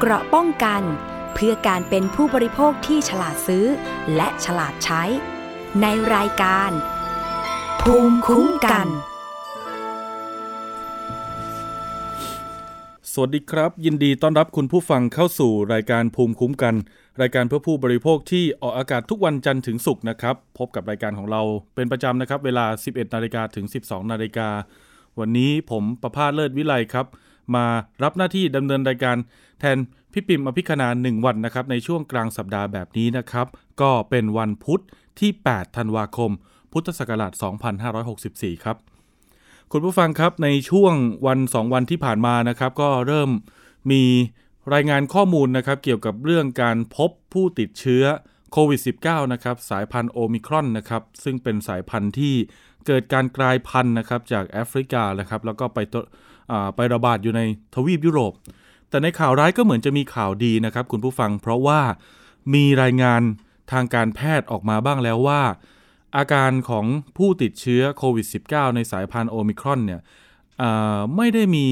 เกราะป้องกัน เพื่อการเป็นผู้บริโภคที่ฉลาดซื้อ และฉลาดใช้ ในรายการ ภูมิคุ้มกัน สวัสดีครับ ยินดีต้อนรับคุณผู้ฟังเข้าสู่รายการภูมิคุ้มกัน รายการเพื่อผู้บริโภคที่ออกอากาศทุกวันจันทร์ถึงศุกร์นะครับ พบกับรายการของเราเป็นประจำนะครับ เวลา 11นาฬิกาถึง 12นาฬิกาวันนี้ผมประพาสเลิศวิไลครับ มารับหน้าที่ดำเนินรายการแทนพี่ปิมอภิคณาหนึ่งวันนะครับในช่วงกลางสัปดาห์แบบนี้นะครับ ก็เป็นวันพุธที่ 8 ธันวาคม พุทธศักราช 2564 ครับ คุณผู้ฟังครับในช่วงวันสองวันที่ผ่านมานะครับ ก็เริ่มมีรายงานข้อมูลนะครับ เกี่ยวกับเรื่องการพบผู้ติดเชื้อโควิด -19 นะครับสายพันธุ์โอมิครอนนะครับซึ่งเป็นสายพันธุ์ที่เกิดการกลายพันธุ์นะครับจากแอฟริกานะครับแล้วก็ไป ไประบาดอยู่ในทวีปยุโรป แต่ในข่าวร้ายก็เหมือนจะมีข่าวดีนะครับ คุณผู้ฟัง เพราะว่ามีรายงานทางการแพทย์ออกมาบ้างแล้วว่า อาการของผู้ติดเชื้อโควิด -19 ในสายพันธุ์โอมิครอนเนี่ยไม่ได้มี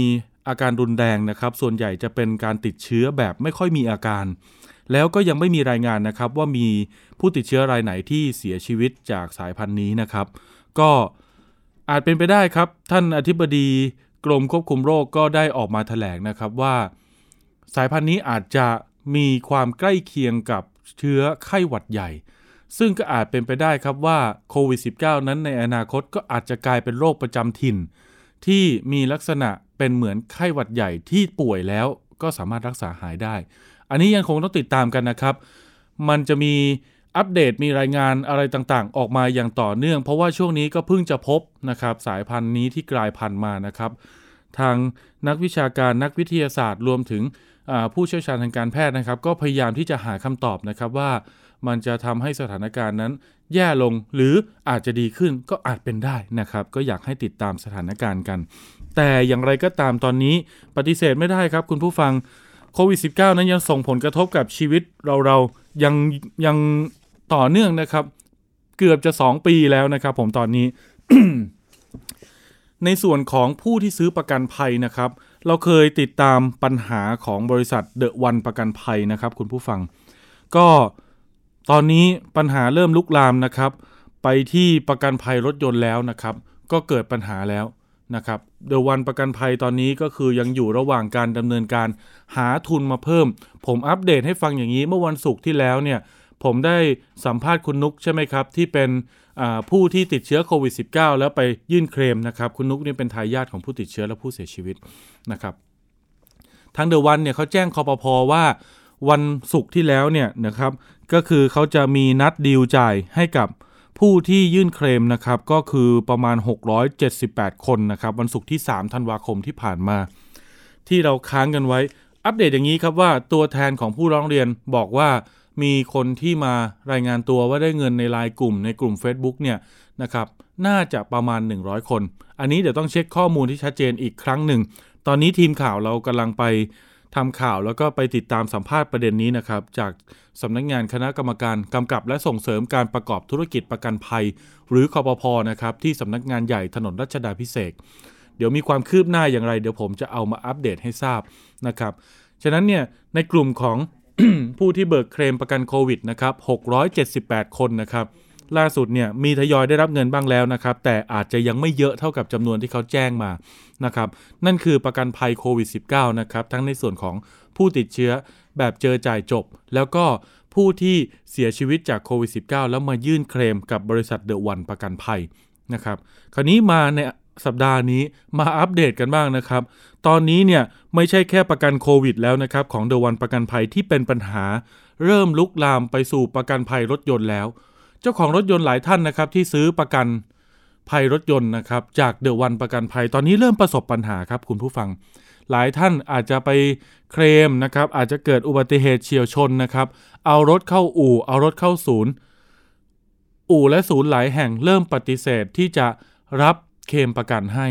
อาการรุนแรงนะครับ ส่วนใหญ่จะเป็นการติดเชื้อแบบไม่ค่อยมีอาการ แล้วก็ยังไม่มีรายงานนะครับว่ามีผู้ติดเชื้อรายไหนที่เสียชีวิตจากสายพันธุ์นี้นะครับ ก็อาจเป็นไปได้ครับ ท่านอธิบดี กรมควบคุมโรคก็ได้ออกมาถแถลงนะครับว่า สายพันธุ์นี้อาจจะมีความใกล้เคียงกับเชื้อไข้หวัดใหญ่ ซึ่งก็อาจเป็นไปได้ครับว่าโควิด -19 นั้นในอนาคตก็อาจจะกลายเป็นโรคประจำถิ่น ที่มีลักษณะเป็นเหมือนไข้หวัดใหญ่ที่ป่วยแล้วก็สามารถรักษาหายได้ อันนี้ยังคงต้องติดตามกันนะครับ มันจะมี อัปเดตมีรายงานอะไรต่างๆ ออกมาอย่างต่อเนื่อง เพราะว่าช่วงนี้ก็เพิ่งจะพบนะครับสายพันธุ์นี้ที่กลายพันธุ์มานะครับ ทางนักวิชาการนักวิทยาศาสตร์รวมถึงผู้เชี่ยวชาญทางการแพทย์นะครับ ก็พยายามที่จะหาคำตอบนะครับว่ามันจะทำให้สถานการณ์นั้น แย่ลงหรืออาจจะดีขึ้นก็อาจเป็นได้นะครับ ก็อยากให้ติดตามสถานการณ์กัน แต่อย่างไรก็ตามตอนนี้ปฏิเสธไม่ได้ครับ คุณผู้ฟังโควิด -19 นั้นยังส่งผลกระทบกับชีวิตเราเรายังยัง ต่อเนื่องนะครับ เกือบจะ 2 ปีแล้วนะครับ ผมตอนนี้ ในส่วนของผู้ที่ซื้อประกันภัยนะครับ เราเคยติดตามปัญหาของบริษัทเดอะวันประกันภัยนะครับ คุณผู้ฟัง ก็ตอนนี้ปัญหาเริ่มลุกลามนะครับ ไปที่ประกันภัยรถยนต์แล้วนะครับ ก็เกิดปัญหาแล้วนะครับเดอะวันประกันภัยตอนนี้ก็คือยังอยู่ระหว่างการดำเนินการหาทุนมาเพิ่ม ผมอัปเดตให้ฟังอย่างนี้เมื่อวันศุกร์ที่แล้วเนี่ย ผมได้สัมภาษณ์คุณนุกใช่ไหมครับ ที่เป็นผู้ที่ติดเชื้อโควิด -19 แล้วไปยื่นเคลมนะครับ คุณนุกนี่เป็นทายาทของผู้ติดเชื้อและผู้เสียชีวิตนะครับทางเดอะวันเนี่ยเขาแจ้งคอปพอว่าวันศุกร์ที่แล้วเนี่ยนะครับก็คือเขาจะมีนัดดีลจ่ายให้กับผู้ที่ยื่นเคลมนะครับก็คือประมาณ 678 คนนะครับวันศุกร์ที่ 3 ธันวาคมที่ผ่านมา ที่เราค้างกันไว้ อัปเดตอย่างนี้ครับว่าตัวแทนของผู้ร้องเรียนบอกว่า มีคนที่มารายงานตัวว่าได้เงินในไลน์กลุ่มในกลุ่ม Facebook เนี่ยนะครับน่าจะประมาณ 100 คน อันนี้เดี๋ยวต้องเช็คข้อมูลที่ชัดเจนอีกครั้งหนึ่ง ตอนนี้ทีมข่าวเรากำลังไปทำข่าวแล้วก็ไปติดตามสัมภาษณ์ประเด็นนี้นะครับ จากสำนักงงานคณะกรรมการกำกับและส่งเสริมการประกอบธุรกิจประกันภัย หรือคอปพอนะครับที่สำนักงานใหญ่ถนนรัชดาพิเศษเดี๋ยวมีความคืบหน้าอย่างไร เดี๋ยวผมจะเอามาอัปเดตให้ทราบนะครับ ฉะนั้นเนี่ยในกลุ่มของ ผู้ที่เบิกเคลมประกันโควิดนะครับ678 คนนะครับล่าสุดเนี่ยมีทยอยได้รับเงินบ้างแล้วนะครับ แต่อาจจะยังไม่เยอะเท่ากับจำนวนที่เขาแจ้งมานะครับ นั่นคือประกันภัยโควิด -19 นะครับทั้งในส่วนของผู้ติดเชื้อแบบเจอจ่ายจบ แล้วก็ผู้ที่เสียชีวิตจากโควิด -19 แล้วมายื่นเคลมกับบริษัทเดอะวันประกันภัยนะครับ คราวนี้มาใน สัปดาห์นี้มาอัปเดตกันบ้างนะครับ ตอนนี้เนี่ยไม่ใช่แค่ประกันโควิดแล้วนะครับ ของเดอะวันประกันภัยที่เป็นปัญหา เริ่มลุกลามไปสู่ประกันภัยรถยนต์แล้ว เจ้าของรถยนต์หลายท่านนะครับ ที่ซื้อประกันภัยรถยนต์นะครับ จากเดอะวันประกันภัย ตอนนี้เริ่มประสบปัญหาครับคุณผู้ฟัง หลายท่านอาจจะไปเคลมนะครับ อาจจะเกิดอุบัติเหตุเฉียวชนนะครับ เอารถเข้าอู่ เอารถเข้าศูนย์ อู่และศูนย์หลายแห่งเริ่มปฏิเสธที่จะรับ เคลมประกันให้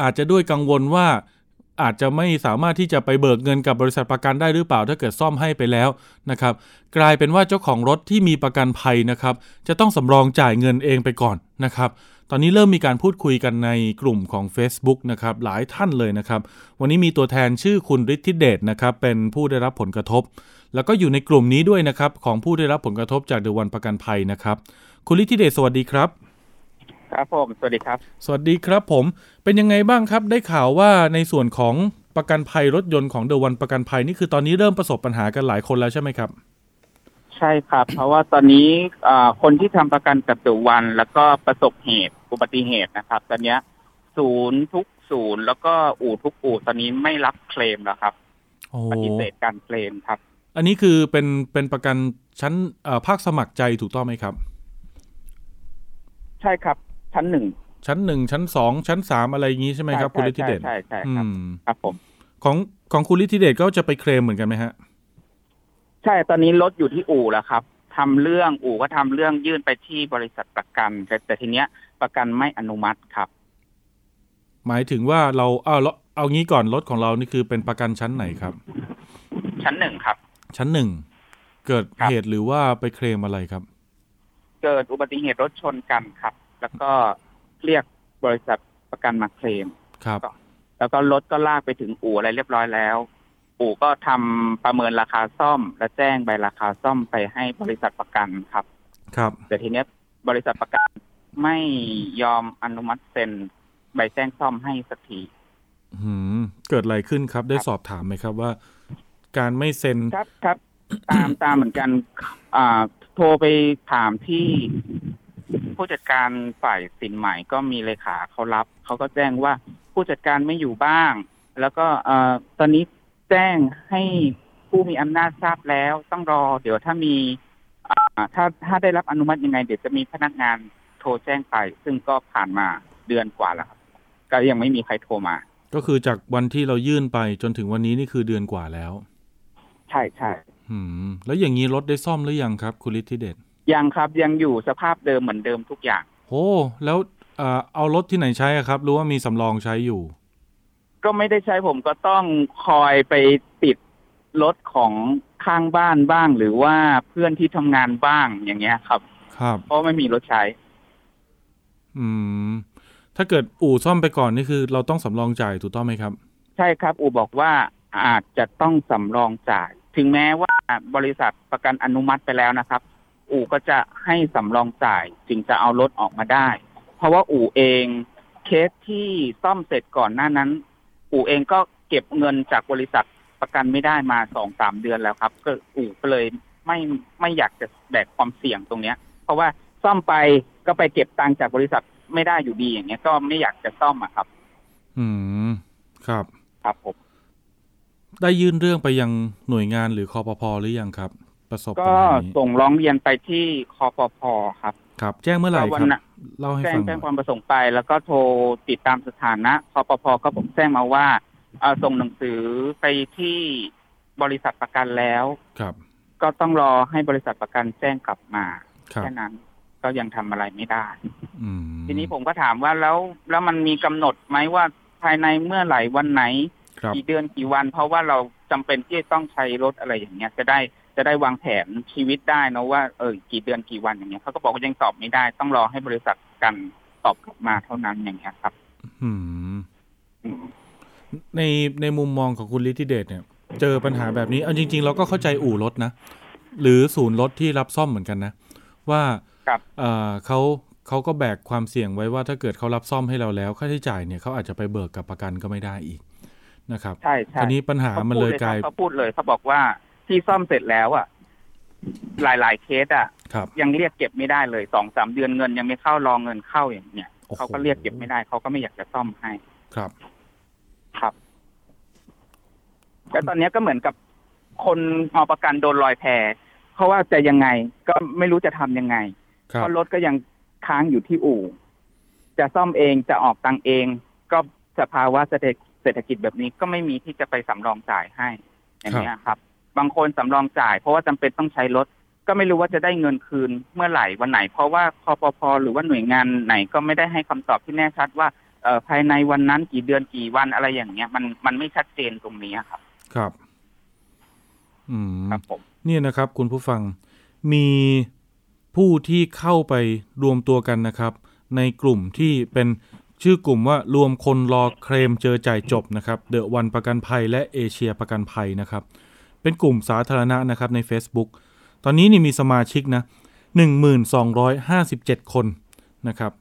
อาจจะด้วยกังวลว่าอาจจะไม่สามารถที่จะไปเบิกเงินกับบริษัทประกันได้หรือเปล่า ถ้าเกิดซ่อมให้ไปแล้วนะครับ กลายเป็นว่าเจ้าของรถที่มีประกันภัยนะครับ จะต้องสำรองจ่ายเงินเองไปก่อนนะครับ ตอนนี้เริ่มมีการพูดคุยกันในกลุ่มของ Facebook นะครับหลายท่านเลยนะครับ วันนี้มีตัวแทนชื่อคุณฤทธิเดชนะครับเป็นผู้ได้รับผลกระทบ แล้วก็อยู่ในกลุ่มนี้ด้วยนะครับของผู้ได้รับผลกระทบจากเดวันประกันภัยนะครับ คุณฤทธิเดชสวัสดีครับ ครับผม สวัสดีครับ สวัสดีครับผม เป็นยังไงบ้างครับ ได้ข่าวว่าในส่วนของประกันภัยรถยนต์ของเดวันประกันภัยนี่คือตอนนี้เริ่มประสบปัญหากันหลายคนแล้วใช่ไหมครับ ใช่ครับ เพราะว่าตอนนี้อ่าคนที่ทำประกันกับเดวันแล้วก็ประสบเหตุอุบัติเหตุนะครับ ตอนเนี้ยศูนย์ทุกศูนย์แล้วก็อู่ทุกอู่ตอนนี้ไม่รับเคลมแล้วครับโอ้ปฏิเสธการเคลมครับ อันนี้คือเป็นเป็นประกันชั้นเอ่อภาคสมัครใจถูกต้องไหมครับ ใช่ครับ ชั้นหนึ่งชั้นหนึ่งชั้นสองชั้นสามอะไรอย่างนี้ใช่ไหมครับคุณฤทธิเดชใช่ใช่อืใช่ครับมครับผมของของคุณฤทธิเดชก็จะไปเคลมเหมือนกันไหมฮะ ใช่ตอนนี้รถอยู่ที่อู่แล้วครับทำเรื่องอู่ก็ทำเรื่องยื่นไปที่บริษัทประกันแต่แต่ทีเนี้ยประกันไม่อนุมัติครับ หมายถึงว่าเราเอาเอาเอางี้ก่อนรถของเรานี่คือเป็นประกันชั้นไหนครับ ชั้นหนึ่งครับ ชั้นหนึ่งเกิดครับเหตุหรือว่าไปเคลมอะไรครับ เกิดอุบัติเหตุรถชนกันครับ แล้วก็เรียกบริษัทประกันมาเคลมครับ แล้วก็รถก็ลากไปถึงอู่อะไรเรียบร้อยแล้ว อู่ก็ทำประเมินราคาซ่อม และแจ้งใบราคาซ่อมไปให้บริษัทประกันครับ ครับ แต่ทีเนี้ยบริษัทประกันไม่ยอมอนุมัติเซ็นใบแจ้งซ่อมให้สักทีหืมเกิดอะไรขึ้นครับ ได้สอบถามไหมครับว่า การไม่เซ็นครับครับ ตามตามเหมือนกัน อ่า โทรไปถามที่ ผู้จัดการฝ่ายสินใหม่ก็มีเลขาเขารับเขาก็แจ้งว่าผู้จัดการไม่อยู่บ้าง แล้วก็เอ่อตอนนี้แจ้งให้ผู้มีอำนาจทราบแล้วต้องรอ เดี๋ยวถ้ามีอ่าถ้าถ้าได้รับอนุมัติยังไง เดี๋ยวจะมีพนักงานโทรแจ้งไป ซึ่งก็ผ่านมาเดือนกว่าแล้วครับก็ยังไม่มีใครโทรมา ก็คือจากวันที่เรายื่นไปจนถึงวันนี้นี่คือเดือนกว่าแล้ว ใช่ใช่หืมแล้วอย่างนี้รถได้ซ่อมหรือยังครับ คุณฤทธิเดช ยังครับยังอยู่สภาพเดิมเหมือนเดิมทุกอย่างโอ้แล้วเอ่อเอารถที่ไหนใช้อะครับหรือว่ามีสำรองใช้อยู่ ก็ไม่ได้ใช้ผมก็ต้องคอยไปติดรถของข้างบ้านบ้าง หรือว่าเพื่อนที่ทำงานบ้างอย่างเงี้ยครับ ครับ เพราะไม่มีรถใช้ อืม ถ้าเกิดอู่ซ่อมไปก่อนนี่คือ เราต้องสำรองจ่ายถูกต้องไหมครับ ใช่ครับ อูบอกว่าอาจจะต้องสำรองจ่าย ถึงแม้ว่าบริษัทประกันอนุมัติไปแล้วนะครับ อู่ก็จะให้สำรองจ่ายจึงจะเอารถออกมาได้ เพราะว่าอู่เองเคสที่ซ่อมเสร็จก่อนหน้านั้น อู่เองก็เก็บเงินจากบริษัทประกันไม่ได้มาสองสามเดือนแล้วครับ ก็อู่ก็เลยไม่ไม่อยากจะแบกความเสี่ยงตรงเนี้ย เพราะว่าซ่อมไปก็ไปเก็บตังค์จากบริษัทไม่ได้อยู่ดีอย่างเงี้ย ก็ไม่อยากจะซ่อมอะครับ อืมครับ ครับผมได้ยื่นเรื่องไปยังหน่วยงานหรือคอปพหรือยังครับ ประสบปัญก็หานี้ส่งร้องเรียนไปที่คอปพครับ ครับ แจ้งเมื่อไหร่ก็วัครับน่ะเล่าให้แจ้งฟังหแจ้น่งอยความประสงค์ไป แล้วก็โทรติดตามสถานะคอปพก็ผมแจ้งมาว่าเอ่อส่งหนังสือไปที่บริษัทประกันแล้วครับ ก็ต้องรอให้บริษัทประกันแจ้งกลับมาครับแค่นั้นก็ยังทำอะไรไม่ได้อืมทีนี้ผมก็ถามว่าแล้วแล้วมันมีกำหนดไหมว่าภายในเมื่อไหร่วันไหนครับกี่เดือนกี่วัน เพราะว่าเราจำเป็นที่จะต้องใช้รถอะไรอย่างเงี้ยจะได้ จะได้วางแผนชีวิตได้นะว่าเออกี่เดือนกี่วันอย่างเงี้ยเขาก็บอกว่ายังตอบไม่ได้ ต้องรอให้บริษัทกันตอบกลับมาเท่านั้นอย่างเงี้ยครับอืมอืมในในมุมมองของคุณฤทธิเดชเนี่ย เจอปัญหาแบบนี้เอาจริง ๆ เราก็เข้าใจอู่รถนะ หรือศูนย์รถที่รับซ่อมเหมือนกันนะ ว่าครับเอ่อเขาเขาก็แบกความเสี่ยงไว้ว่าถ้าเกิดเขารับซ่อมให้เราแล้ว ค่าใช้จ่ายเนี่ยเขาอาจจะไปเบิกกับประกันก็ไม่ได้อีกนะครับใช่ใช่ทีนี้ปัญหามันเลยกลายเขาพูดเลยเขาบอกว่า ที่ซ่อมเสร็จแล้วอะหลาย ๆ เคสอะครับยังเรียกเก็บไม่ได้เลยสองสามเดือนเงินยังไม่เข้ารองเงินเข้าอย่างเนี้ยโอ้โหเขาก็เรียกเก็บไม่ได้เขาก็ไม่อยากจะซ่อมให้ ครับ ครับแล้วตอนนี้ก็เหมือนกับคนเอาประกันโดนลอยแพเพราะว่าจะยังไงก็ไม่รู้จะทำยังไงครัเพบราะรถก็ยังค้างอยู่ที่อู่ จะซ่อมเองจะออกตังค์เอง ก็สภาวะเศรษฐเศรษฐกิจแบบนี้ก็ไม่มีที่จะไปสำรองจ่ายให้ อย่างเงี้ยครับ บางคนสำรองจ่าย เพราะว่าจำเป็นต้องใช้รถ ก็ไม่รู้ว่าจะได้เงินคืนเมื่อไหร่วันไหน เพราะว่าคอปพหรือว่าหน่วยงานไหนก็ไม่ได้ให้คำตอบที่แน่ชัดว่าเอ่อภายในวันนั้นกี่เดือนกี่วันอะไรอย่างเงี้ย มันมันไม่ชัดเจนตรงนี้ครับ ครับ อืมครับผมเนี่ยนะครับ คุณผู้ฟังมีผู้ที่เข้าไปรวมตัวกันนะครับ ในกลุ่มที่เป็นชื่อกลุ่มว่ารวมคนรอเคลมเจอจ่ายจบนะครับเดอะวันประกันภัยและเอเชียประกันภัยนะครับ เป็นกลุ่มสาธารณะนะครับใน Facebook ตอนนี้นี่มีสมาชิกนะ1257 คนนะครับ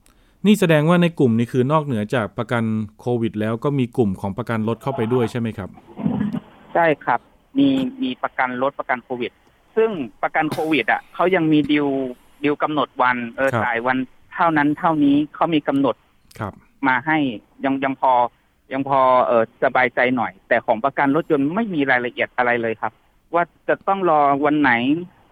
นี่แสดงว่าในกลุ่มนี้คือนอกเหนือจากประกันโควิด แล้วก็มีกลุ่มของประกันรถเข้าไปด้วยใช่ไหมครับ ใช่ครับ มีมีประกันรถประกันโควิด ซึ่งประกันโควิด อะเขายังมีดิวดิวกำหนดวันเออครับจ่ายวันเท่านั้นเท่านี้เขามีกำหนดครับ มาให้ยังยังพอ ยังพอเออสบายใจหน่อย แต่ของประกันรถยนต์ไม่มีรายละเอียดอะไรเลยครับ ว่าจะต้องรอวันไหน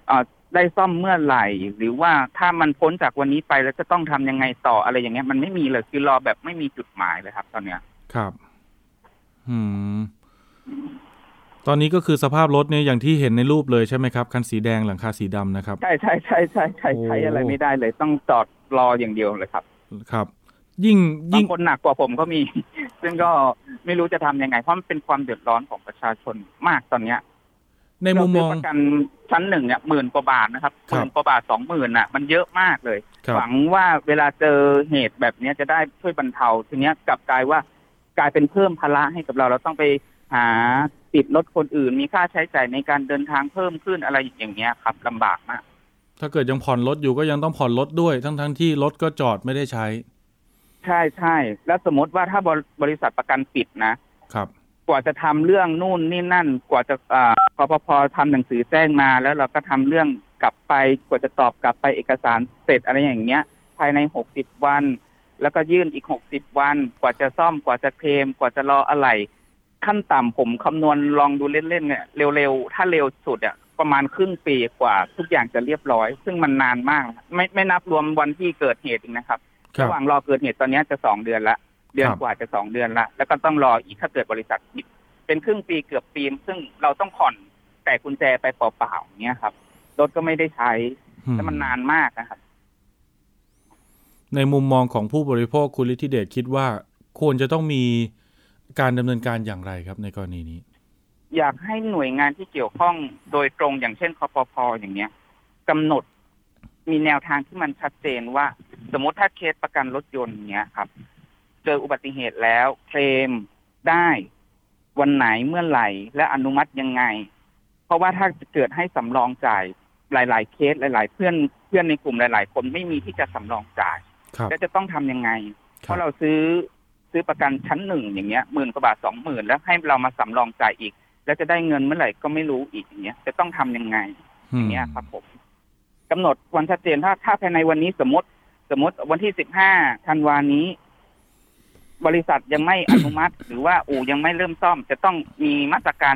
เออได้ซ่อมเมื่อไหร่ หรือว่าถ้ามันพ้นจากวันนี้ไปแล้วจะต้องทำยังไงต่ออะไรอย่างเงี้ย มันไม่มีเลยคือรอแบบไม่มีจุดหมายเลยครับ ตอนเนี้ยครับ อืม ตอนนี้ก็คือสภาพรถเนี่ยอย่างที่เห็นในรูปเลยใช่ไหมครับคันสีแดงหลังคาสีดำนะครับใช่ใช่ใช่ใช่ใช่ใช้โอ้อะไรไม่ได้เลย ต้องจอดรออย่างเดียวเลยครับ ครับ ยิ่งบายิ่งงคนหนักกว่าผมก็มี ซึ่งก็ไม่รู้จะทำยังไง เพราะมันเป็นความเดือดร้อนของประชาชนมากตอนเนี้ย ในมุมมองเราซื้ประกันชั้นหนึ่งเนี่ยหมื่นกว่าบาทนะครับคหรับมื่นกว่าบาทสองหมื่นน่ะ มันเยอะมากเลยครับหวังว่าเวลาเจอเหตุแบบเนี้ยจะได้ช่วยบรรเทาทีเนี้ยกลับกลายว่ากลายเป็นเพิ่มภาระให้กับเราเราต้องไปหาติดรถคนอื่น มีค่าใช้จ่ายในการเดินทางเพิ่มขึ้นอะไรอย่างเงี้ยครับลำบากมากถ้าเกิดยังผ่อนรถอยู่ก็ยังต้องผ่อนรถด้วย ทั้งทั้งๆที่รถก็จอดไม่ได้ใช้ ใช่ใช่แล้วสมมติว่าถ้าบริบริษัทประกันปิดนะครับ กว่าจะทำเรื่องนู่นนี่นั่น กว่าจะอ่าพอพอทำหนังสือแจ้งมา แล้วเราก็ทำเรื่องกลับไปกว่าจะตอบกลับไปเอกสารเสร็จอะไรอย่างเงี้ย ภายในหกสิบวัน แล้วก็ยื่นอีกหกสิบวัน กว่าจะซ่อมกว่าจะเคลมกว่าจะรออะไร ขั้นต่ำผมคำนวณลองดูเล่นๆเนี่ยเร็วๆถ้าเร็วสุดอะประมาณครึ่งปีกว่าทุกอย่างจะเรียบร้อย ซึ่งมันนานมากนะครับไม่ไม่นับรวมวันที่เกิดเหตุอีกนะครับค รับระหว่างรอเกิดเหตุตอนเนี้ยจะสองเดือนละ เดือนครับกว่าจะสองเดือนละ แล้วก็ต้องรออีกถ้าเกิดบริษัทปิด เป็นครึ่งปีเกือบปีซึ่งเราต้องผ่อนแต่กุญแจไปเปล่าๆอย่างเงี้ยครับรถก็ไม่ได้ใช้อืแล้วมันนานมากนะครับ ในมุมมองของผู้บริโภคคุณฤทธิเดชคิดว่าควรจะต้องมีการดำเนินการอย่างไรครับ ในกรณีนี้ อยากให้หน่วยงานที่เกี่ยวข้องโดยตรงอย่างเช่นคอปพออย่างเงี้ยกำหนด มีแนวทางที่มันชัดเจนว่า สมมติถ้าเคสประกันรถยนต์เนี้ยครับ เจออุบัติเหตุแล้วเคลมได้วันไหนเมื่อไหร่ และอนุมัติยังไง เพราะว่าถ้าเกิดให้สำรองจ่ายหลาย ๆ เคสหลาย ๆ เพื่อนเพื่อนในกลุ่มหลาย ๆ คนไม่มีที่จะสำรองจ่ายครับแล้วจะต้องทำยังไงคเพรับราะเราซื้อซื้อประกันชั้นหนึ่งอย่างเงี้ยหมื่นกว่าบาทสองหมื่นแล้วให้เรามาสำรองจ่ายอีก แล้วจะได้เงินเมื่อไหร่ก็ไม่รู้อีกอย่างเงี้ยจะต้องทำยังไงอย่างเงี้ยครับผม กำหนดวันชัดเจนถ้าถ้าภายในวันนี้สมมติ สมมติวันที่สิบห้าธันวานี้ บริษัทยังไม่อนุมัติ หรือว่าอู่ยังไม่เริ่มซ่อม จะต้องมีมาตรการ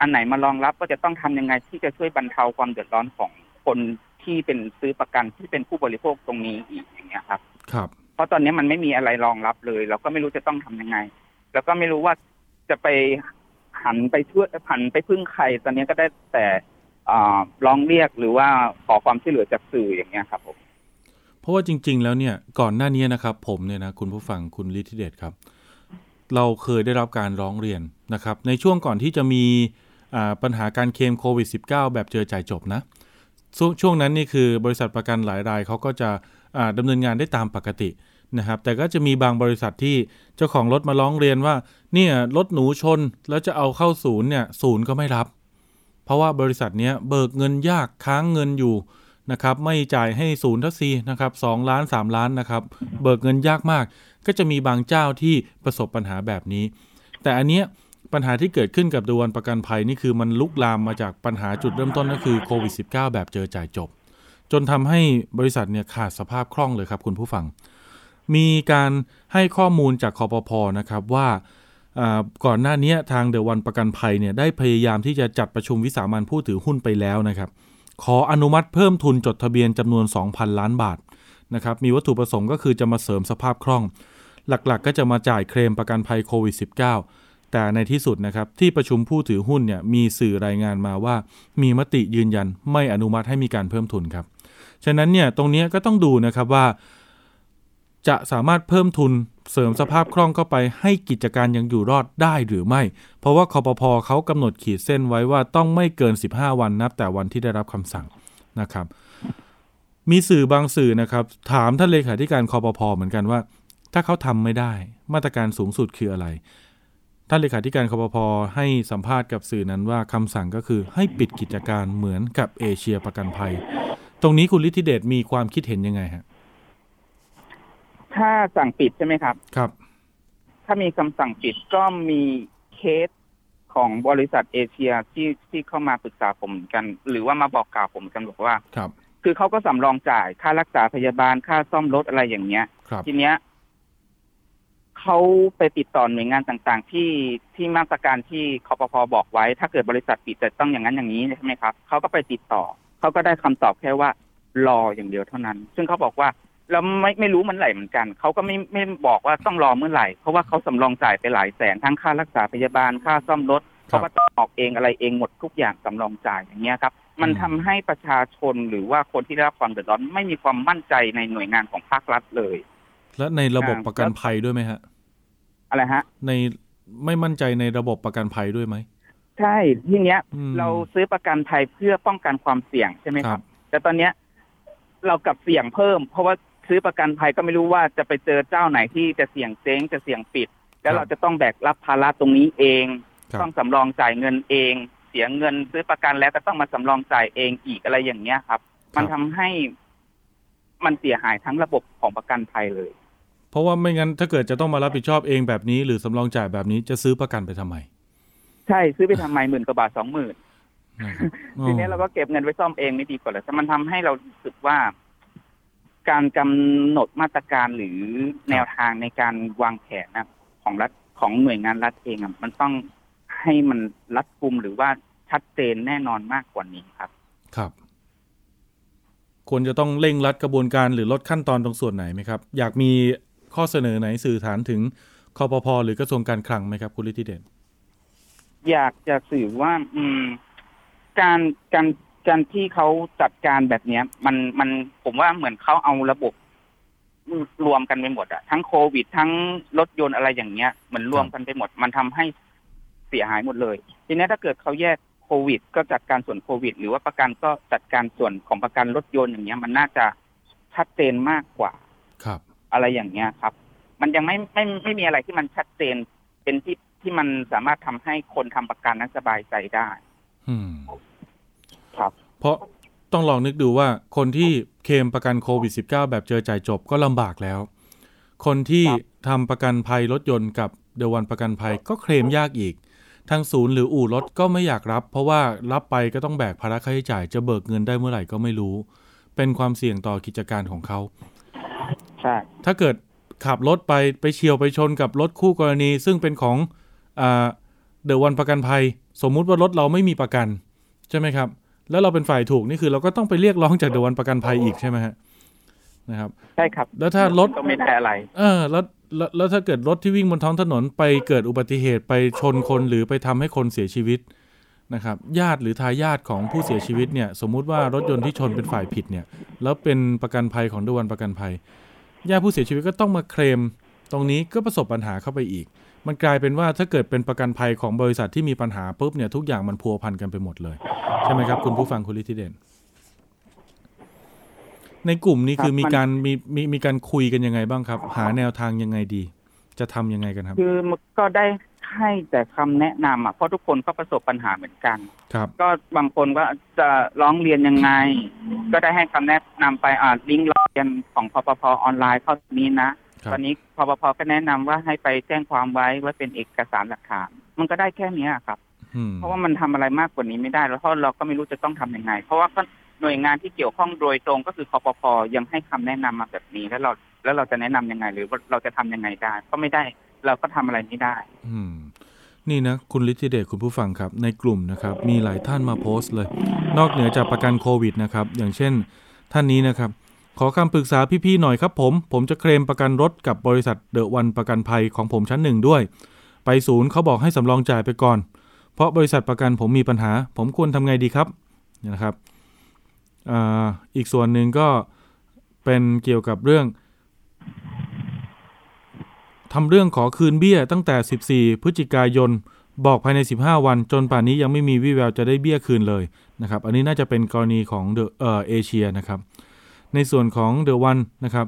อันไหนมารองรับ ก็จะต้องทำยังไงที่จะช่วยบรรเทาความเดือดร้อนของคนที่เป็นซื้อประกันที่เป็นผู้บริโภคตรงนี้อีกอย่างเงี้ยครับ ครับ เพราะตอนนี้มันไม่มีอะไรรองรับเลย เราก็ไม่รู้จะต้องทำยังไง แล้วก็ไม่รู้ว่าจะไปหันไปช่วยหันไปพึ่งใคร ตอนนี้ก็ได้แต่อ่า ร้องเรียกหรือว่าขอความช่วยเหลือจากสื่ออย่างเงี้ยครับผมเพราะว่าจริง ๆ แล้วเนี่ยก่อนหน้านี้นะครับ ผมเนี่ยนะคุณผู้ฟังคุณฤทธิเดชครับ เราเคยได้รับการร้องเรียนนะครับ ในช่วงก่อนที่จะมีปัญหาการเคมโควิด -19 แบบเจอจ่ายจบนะ ช่วงนั้นนี่คือบริษัทประกันหลายรายเขาก็จะอ่าดำเนินงานได้ตามปกตินะครับแต่ก็จะมีบางบริษัทที่เจ้าของรถมาร้องเรียนว่าเนี่ยรถหนูชนแล้วจะเอาเข้าศูนย์เนี่ยศูนย์ก็ไม่รับ เพราะว่าบริษัทเนี้ยเบิกเงินยากค้างเงินอยู่นะครับไม่จ่ายให้ศูนย์ทัศซีนะครับสองล้านสามล้านนะครับ เบิกเงินยากมาก ก็จะมีบางเจ้าที่ประสบปัญหาแบบนี้ แต่อันเนี้ยปัญหาที่เกิดขึ้นกับดวนประกันภัยนี่คือมันลุกลามมาจากปัญหาจุดเริ่มต้นก็คือโควิด -19 แบบเจอจ่ายจบ จนทำให้บริษัทเนี่ยขาดสภาพคล่องเลยครับคุณผู้ฟัง มีการให้ข้อมูลจากคอปพอนะครับว่า ก่อนหน้านี้ทางเดวันประกันภัยเนี่ยได้พยายามที่จะจัดประชุมวิสามันผู้ถือหุ้นไปแล้วนะครับ ขออนุมัติเพิ่มทุนจดทะเบียนจำนวน 2,000 ล้านบาทนะครับมีวัตถุประสงค์ก็คือจะมาเสริมสภาพคล่อง หลักๆ ก็จะมาจ่ายเคลมประกันภัยโควิด -19 แต่ในที่สุดนะครับที่ประชุมผู้ถือหุ้นเนี่ยมีสื่อรายงานมาว่า มีมติยืนยันไม่อนุมัติให้มีการเพิ่มทุนครับฉะนั้นเนี่ยตรงนี้ก็ต้องดูนะครับว่า จะสามารถเพิ่มทุน เสริมสภาพคล่องเข้าไปให้กิจการยังอยู่รอดได้หรือไม่ เพราะว่าคอปพอเขากำหนดขีดเส้นไว้ว่าต้องไม่เกิน 15 วันนับแต่วันที่ได้รับคำสั่งนะครับ มีสื่อบางสื่อนะครับ ถามท่านเลขาธิการคอปพอเหมือนกันว่า ถ้าเขาทำไม่ได้ มาตรการสูงสุดคืออะไร ท่านเลขาธิการคอปพอให้สัมภาษณ์กับสื่อนั้นว่าคำสั่งก็คือให้ปิดกิจการเหมือนกับเอเชียประกันภัย ตรงนี้คุณฤทธิเดชมีความคิดเห็นยังไงฮะ ถ้าสั่งปิดใช่ไหมครับ ครับ ถ้ามีคำสั่งปิดก็มีเคสของบริษัทเอเชียที่ที่เข้ามาปรึกษาผมเหมือนกัน หรือว่ามาบอกกล่าวผมเหมือนกันบอกว่า ครับ คือเขาก็สำรองจ่ายค่ารักษาพยาบาลค่าซ่อมรถอะไรอย่างเงี้ยครับทีเนี้ยเขาไปติดต่อหน่วยงานต่างๆ ที่ที่มาตรการที่คอปพอบอกไว้ ถ้าเกิดบริษัทปิดจะต้องอย่างนั้นอย่างนี้ใช่ไหมครับเขาก็ไปติดต่อเขาก็ได้คำตอบแค่ว่า รออย่างเดียวเท่านั้น ซึ่งเขาบอกว่า เราไม่ไม่รู้มันไหลเหมือนกัน เขาก็ไม่ไม่บอกว่าต้องรอเมื่อไหร่ เพราะว่าเขาสำรองจ่ายไปหลายแสนทั้งค่ารักษาพยาบาลค่าซ่อมรถครัเขาบก็ต้องออกเองอะไรเองหมดทุกอย่างสำรองจ่ายอย่างเงี้ยครับ มันอืมทำให้ประชาชนหรือว่าคนที่ได้รับความเดือดร้อนไม่มีความมั่นใจในหน่วยงานของภาครัฐเลย และในระบบอ่าประกันภัยด้วยไหมฮะอะไรฮะ ในไม่มั่นใจในระบบประกันภัยด้วยไหมใช่ทีเนี้ยอืมเราซื้อประกันภัยเพื่อป้องกันความเสี่ยงใช่ไหมคครัรับบแต่ตอนเนี้ยเรากลับเสี่ยงเพิ่ม เพราะว่า ซื้อประกันภัยก็ไม่รู้ว่าจะไปเจอเจ้าไหนที่จะเสี่ยงเจ๊งจะเสี่ยงปิด แล้วเราจะต้องแบกรับภาระตรงนี้เองครับต้องสำรองจ่ายเงินเอง เสียเงินซื้อประกันแล้วก็ต้องมาสำรองจ่ายเองอีกอะไรอย่างเงี้ยครับ มันทำให้มันเสียหายทั้งระบบของประกันภัยเลย เพราะว่าไม่งั้นถ้าเกิดจะต้องมารับผิดชอบเองแบบนี้ หรือสำรองจ่ายแบบนี้จะซื้อประกันไปทำไม ใช่ซื้อไปทำไมหมื่นกว่าบาทสองหมื่นนะครับทีนี้เราก็เก็บเงินไว้ซ่อมเองไม่ดีกว่าเหรอแต่มันทำให้เรารู้สึกว่า การกำหนดมาตรการหรือแนวทางในการวางแผนนะของรัฐของหน่วยงานรัฐเองอะมันต้องให้มันรัดกุมหรือว่าชัดเจนแน่นอนมากกว่านี้ครับ ครับควรจะต้องเร่งรัดกระบวนการหรือลดขั้นตอนตรงส่วนไหนไหมครับ อยากมีข้อเสนอไหนสื่อสารถึงคอปพอหรือกระทรวงการคลังไหมครับ คุณฤทธิเดชอยากจะสื่อว่า อืม การการ การที่เขาจัดการแบบเนี้ย มันมันผมว่าเหมือนเขาเอาระบบรวมกันไปหมดอะทั้งโควิด ทั้งรถยนต์อะไรอย่างเงี้ยเหมือนรวมกันไปหมด มันทำให้เสียหายหมดเลย ทีนี้ถ้าเกิดเขาแยกโควิด ก็จัดการส่วนโควิด หรือว่าประกันก็จัดการส่วนของประกันรถยนต์อย่างเงี้ย มันน่าจะชัดเจนมากกว่า ครับ อะไรอย่างเงี้ยครับ มันยังไม่ไม่ไม่มีอะไรที่มันชัดเจนเป็นที่ที่มันสามารถทำให้คนทำประกันนั้นสบายใจได้ อืม ครับ เพราะต้องลองนึกดูว่าคนที่เคลมประกันโควิด -19 แบบเจอจ่ายจบก็ลำบากแล้ว คนที่ครับทำประกันภัยรถยนต์กับเดวันประกันภัยก็เคลมยากอีก ทางศูนย์หรืออู่รถก็ไม่อยากรับ เพราะว่ารับไปก็ต้องแบกภาระค่าใช้จ่ายจะเบิกเงินได้เมื่อไหร่ก็ไม่รู้ เป็นความเสี่ยงต่อกิจการของเขาใช่ถ้าเกิดขับรถไปไปเฉียวไปชนกับรถคู่กรณี ซึ่งเป็นของเดวันประกันภัย สมมุติว่ารถเราไม่มีประกัน ใช่ไหมครับ แล้วเราเป็นฝ่ายถูกนี่คือเราก็ต้องไปเรียกร้องจากเดวันประกันภัยอีกใช่ไหมฮะนะครับ ใช่ครับ แล้วถ้ารถก็ไม่ได้อะไร เออ แล้วแล้วแล้วถ้าเกิดรถที่วิ่งบนท้องถนนไปเกิดอุบัติเหตุไปชนคนหรือไปทำให้คนเสียชีวิตนะครับญาติหรือทายาทของผู้เสียชีวิตเนี่ย สมมุติว่ารถยนต์ที่ชนเป็นฝ่ายผิดเนี่ย แล้วเป็นประกันภัยของเดวันประกันภัยญาติผู้เสียชีวิตก็ต้องมาเคลมตรงนี้ก็ประสบปัญหาเข้าไปอีก มันกลายเป็นว่าถ้าเกิดเป็นประกันภัยของบริษัทที่มีปัญหาปุ๊บเนี่ยทุกอย่างมันพัวพันกันไปหมดเลย ใช่ไหมครับ คุณผู้ฟังคุณลิทธิเดนในกลุ่มนี้คือครับมีมันการมีมีมีการคุยกันยังไงบ้างครับ หาแนวทางยังไงดี จะทำยังไงกันครับ คือมันก็ได้ให้แต่คำแนะนำอะเพราะทุกคนก็ประสบปัญหาเหมือนกันครับ ก็บางคนก็จะร้องเรียนยังไง ก็ได้ให้คำแนะนำไปอ่าลิงก์ร้องเรียนของพปพออนไลน์เข้านี้นะครับ ตอนนี้พปพก็แนะนำว่าให้ไปแจ้งความไว้ไว้เป็นเอกสารหลักฐานมันก็ได้แค่เนี้ยครับอืมเพราะว่ามันทำอะไรมากกว่านี้ไม่ได้ แล้วเพราะเราก็ไม่รู้จะต้องทำยังไง เพราะว่าก็หน่วยงานที่เกี่ยวข้องโดยตรงก็คือคอปพยังให้คำแนะนำมาแบบนี้แล้วเราแล้วเราจะแนะนำยังไง หรือว่าเราจะทำยังไงได้ ก็ไม่ได้เราก็ทำอะไรไม่ได้ อืมนี่นะคุณลิทธิเดชคุณผู้ฟังครับ ในกลุ่มนะครับมีหลายท่านมาโพสต์เลย นอกเหนือจากประกันโควิดนะครับ อย่างเช่นท่านนี้นะครับ ขอคำปรึกษาพี่ๆหน่อยครับผม ผมจะเคลมประกันรถกับบริษัทเดอะวันประกันภัยของผมชั้นหนึ่งด้วย ไปศูนย์เขาบอกให้สำรองจ่ายไปก่อน เพราะบริษัทประกันผมมีปัญหา ผมควรทำไงดีครับนะครับออีกส่วนหนึ่งก็เป็นเกี่ยวกับเรื่องทำเรื่องขอคืนเบี้ยตั้งแต่ 14 พฤศจิกายน บอกภายใน 15 วัน จนป่านนี้ยังไม่มีวี่แววจะได้เบี้ยคืนเลยนะครับ อันนี้น่าจะเป็นกรณีของเดอะเอ่อเอเชียนะครับ ในส่วนของเดอะวันนะครับ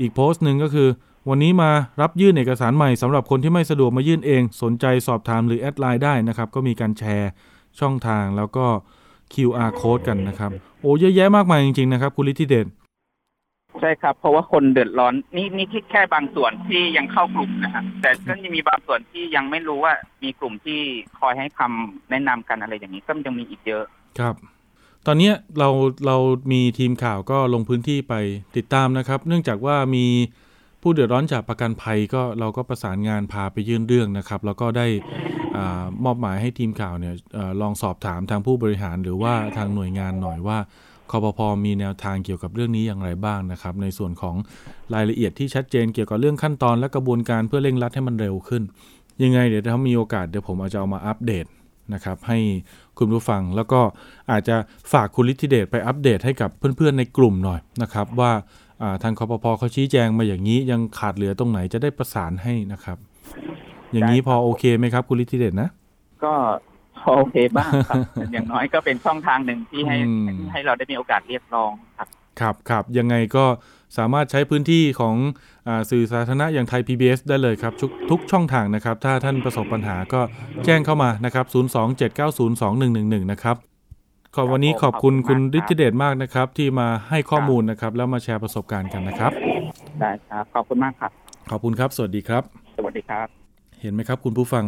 อีกโพสต์หนึ่งก็คือ วันนี้มารับยื่นเอกสารใหม่สำหรับคนที่ไม่สะดวกมายื่นเอง สนใจสอบถามหรือแอดไลน์ได้นะครับ ก็มีการแชร์ช่องทางแล้วก็ QR code กันนะครับ โอ้เยอะแยะมากมายจริงๆนะครับคุณฤทธิเดชใช่ครับ เพราะว่าคนเดือดร้อนนี่นี่แค่แค่บางส่วนที่ยังเข้ากลุ่มนะครับแต่ก็ยังมีบางส่วนที่ยังไม่รู้ว่ามีกลุ่มที่คอยให้คำแนะนำกันอะไรอย่างนี้ก็ยังมีอีกเยอะครับ ตอนนี้เราเรามีทีมข่าวก็ลงพื้นที่ไปติดตามนะครับ เนื่องจากว่ามีผู้เดือดร้อนจากประกันภัยก็เราก็ประสานงานพาไปยื่นเรื่องนะครับ แล้วก็ได้อมอบหมายให้ทีมข่าวเนี่ยออลองสอบถามทางผู้บริหารหรือว่าทางหน่วยงานหน่อยว่าคอปพอมีแนวทางเกี่ยวกับเรื่องนี้อย่างไรบ้างนะครับ ในส่วนของรายละเอียดที่ชัดเจนเกี่ยวกับเรื่องขั้นตอนและกระบวนการเพื่อเร่งรัดให้มันเร็วขึ้น ยังไงเดี๋ยวถ้ามีโอกาสเดี๋ยวผมอาจจะเอามาอัปเดตนะครับให้ คุณผู้ฟัง แล้วก็อาจจะฝากคุณฤทธิเดชไปอัปเดตให้กับเพื่อนๆในกลุ่มหน่อยนะครับว่าอ่าทางคอปพอเขาชี้แจงมาอย่างนี้ยังขาดเหลือตรงไหนจะได้ประสานให้นะครับ อย่างนี้ได้ครับพอโอเคไหมครับ คุณฤทธิเดชนะ ก็พอโอเคบ้างครับอย่างน้อยก็เป็นช่องทางหนึ่งที่ให้อืมให้เราได้มีโอกาสเรียกร้องครับ ครับครับยังไงก็ สามารถใช้พื้นที่ของอาสื่อสาธารณะอย่างไทย PBS ได้เลยครับทุกทุกช่องทางนะครับ ถ้าท่านประสบปัญหาก็แจ้งเข้ามานะครับ 027902111 นะครับขอวันนี้ขอบคุณขอบคุคุณณมากครับฤทธิเดชมากนะครับ ที่มาให้ข้อมูลนะครับ แล้วมาแชร์ประสบการณ์กันนะครับ ได้ครับ ขอบคุณมากครับ ขอบคุณครับ สวัสดีครับ สวัสดีครับ เห็นไหมครับ คุณผู้ฟัง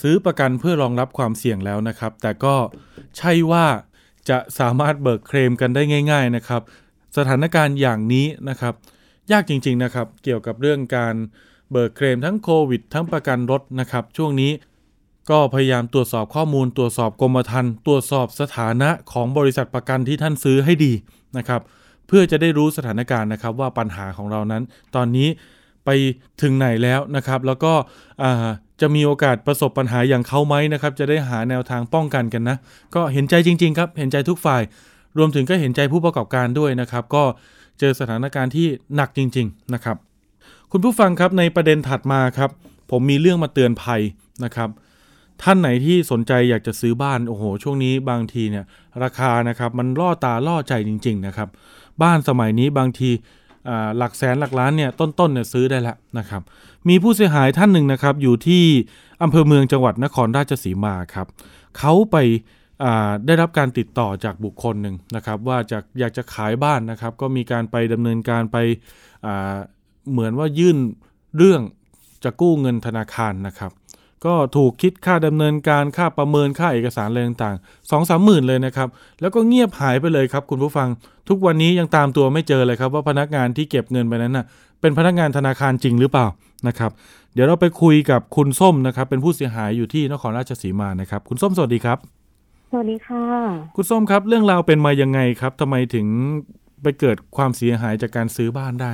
ซื้อประกันเพื่อรองรับความเสี่ยงแล้วนะครับ แต่ก็ใช่ว่าจะสามารถเบิกเคลมกันได้ง่าย ๆนะครับ สถานการณ์อย่างนี้นะครับ ยากจริงๆนะครับ เกี่ยวกับเรื่องการเบิกเคลมทั้งโควิด ทั้งประกันรถนะครับ ช่วงนี้ก็พยายามตรวจสอบข้อมูล ตรวจสอบกรมธรรม์ตรวจสอบสถานะของบริษัทประกันที่ท่านซื้อให้ดีนะครับ เพื่อจะได้รู้สถานการณ์นะครับ ว่าปัญหาของเรานั้น ตอนนี้ไปถึงไหนแล้วนะครับ แล้วก็จะมีโอกาสประสบปัญหาอย่างเขาไหมนะครับ จะได้หาแนวทางป้องกันกันนะ ก็เห็นใจจริง ๆ ครับ เห็นใจทุกฝ่าย รวมถึงก็เห็นใจผู้ประกอบการด้วยนะครับ ก็เจอสถานการณ์ที่หนักจริง ๆนะครับ คุณผู้ฟังครับในประเด็นถัดมาครับ ผมมีเรื่องมาเตือนภัยนะครับ ท่านไหนที่สนใจอยากจะซื้อบ้านโอ้โห ช่วงนี้บางทีเนี่ยราคานะครับมันล่อตาล่อใจจริง ๆ นะครับ บ้านสมัยนี้บางทีหลักแสนหลักล้านเนี่ยต้นๆเนี่ยซื้อได้แล้วนะครับ มีผู้เสียหายท่านหนึ่งนะครับอยู่ที่อำเภอเมืองจังหวัดนครราชสีมาครับเขาไป ได้รับการติดต่อจากบุคคลหนึ่งนะครับ ว่าจะอยากจะขายบ้านนะครับ ก็มีการไปดำเนินการไปเหมือนว่ายื่นเรื่องจะกู้เงินธนาคารนะครับ ก็ถูกคิดค่าดำเนินการค่าประเมินค่าเอกสารอะไรต่างๆสองสามหมื่นเลยนะครับ แล้วก็เงียบหายไปเลยครับ คุณผู้ฟังทุกวันนี้ยังตามตัวไม่เจอเลยครับ ว่าพนักงานที่เก็บเงินไปนั้นน่ะเป็นพนักงานธนาคารจริงหรือเปล่านะครับ เดี๋ยวเราไปคุยกับคุณส้มนะครับ เป็นผู้เสียหายอยู่ที่นครราชสีมานะครับ คุณส้มสวัสดีครับ สวัสดีค่ะ คุณส้มครับ เรื่องราวเป็นมายังไงครับทำไมถึงไปเกิดความเสียหายจากการซื้อบ้านได้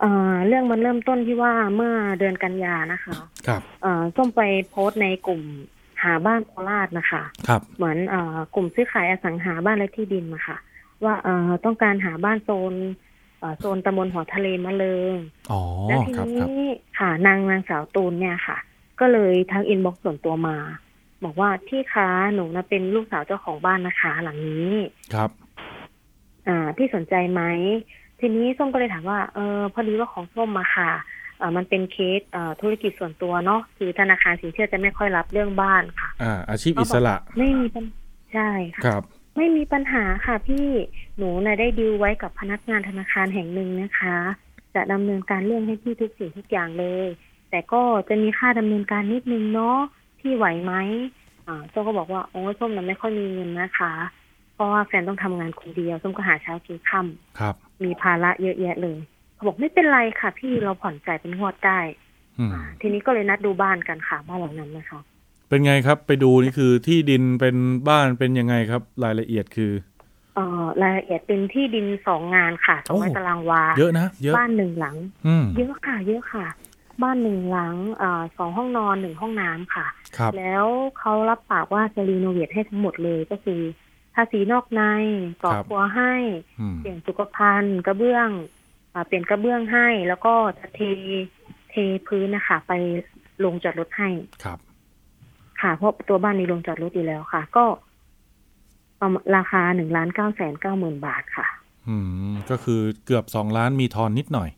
เอ่อเรื่องมันเริ่มต้นที่ว่าเมื่อเดือนกันยานะคะ ครับเอ่อส้มไปโพสต์ในกลุ่มหาบ้านโคราชนะคะ ครับ เหมือนเอ่อกลุ่มซื้อขายอสังหาบ้านและที่ดินนะคะว่าเอ่อต้องการหาบ้านโซนเอ่อโซนตำบลหัวทะเลมะเริงอ๋อแล้วทีครับครับนี้ค่ะนางนางสาวตูนเนี่ยค่ะ ก็เลยทางอินบ็อกซ์ส่วนตัวมา บอกว่าที่ค้าหนูนะเป็นลูกสาวเจ้าของบ้านนะคะ หลังนี้ครับ อ่าที่สนใจไหมทีนี้ส้มก็เลยถามว่าเออพอดีว่าของส้มมาค่ะอ่ามันเป็นเคสอ่าธุรกิจส่วนตัวเนาะคือธนาคารสินเชื่อจะไม่ค่อยรับเรื่องบ้านค่ะ อ่า อาชีพอิสระไม่มีปัญใช่ค่ะครับ ไม่มีปัญหาค่ะพี่หนูนะได้ดีลไว้กับพนักงานธนาคารแห่งหนึ่งนะคะ จะดำเนินการเรื่องให้พี่ทุกสิ่งทุกอย่างเลย แต่ก็จะมีค่าดำเนินการนิดนึงเนาะ พี่ไหวไหมอ่าส้มก็บอกว่าโอ้ยส้มน่ะไม่ค่อยมีเงินนะคะ เพราะว่าแฟนต้องทำงานคนเดียวส้มก็หาเช้ากินค่ำครับ มีภาระเยอะแยะเลยเขาบอกไม่เป็นไรค่ะ พี่เราผ่อนจ่ายเป็นงวดได้อืมทีนี้ก็เลยนัดดูบ้านกันค่ะบ้านหลังนั้นนะคะ เป็นไงครับไปดูนี่คือที่ดินเป็นบ้านเป็นยังไงครับ รายละเอียดคือเอ่อรายละเอียดเป็นที่ดินสองงานค่ะสองร้อยโอ้ตารางวาเยอะนะเยอะบ้านหนึ่งหลังอืมเยอะค่ะ เยอะค่ะ บ้านหนึ่งหลังเอ่อสองห้องนอนหนึ่งห้องน้ำค่ะครับแล้วเขารับปากว่าจะรีโนเวทให้ทั้งหมดเลยก็คือทาสีนอกในก่อครับครัวให้อืมเปลี่ยนสุขภัณฑ์กระเบื้องอ่าเปลี่ยนกระเบื้องให้ แล้วก็จะเทเทพื้นนะคะ ไปลงจอดรถให้ครับ ค่ะเพราะตัวบ้านมีโรงจอดรถอยู่แล้วค่ะ ก็ประมาณราคาหนึ่งล้านเก้าแสนเก้าหมื่นบาทค่ะออืม ก็คือเกือบสองล้านมีทอนนิดหน่อย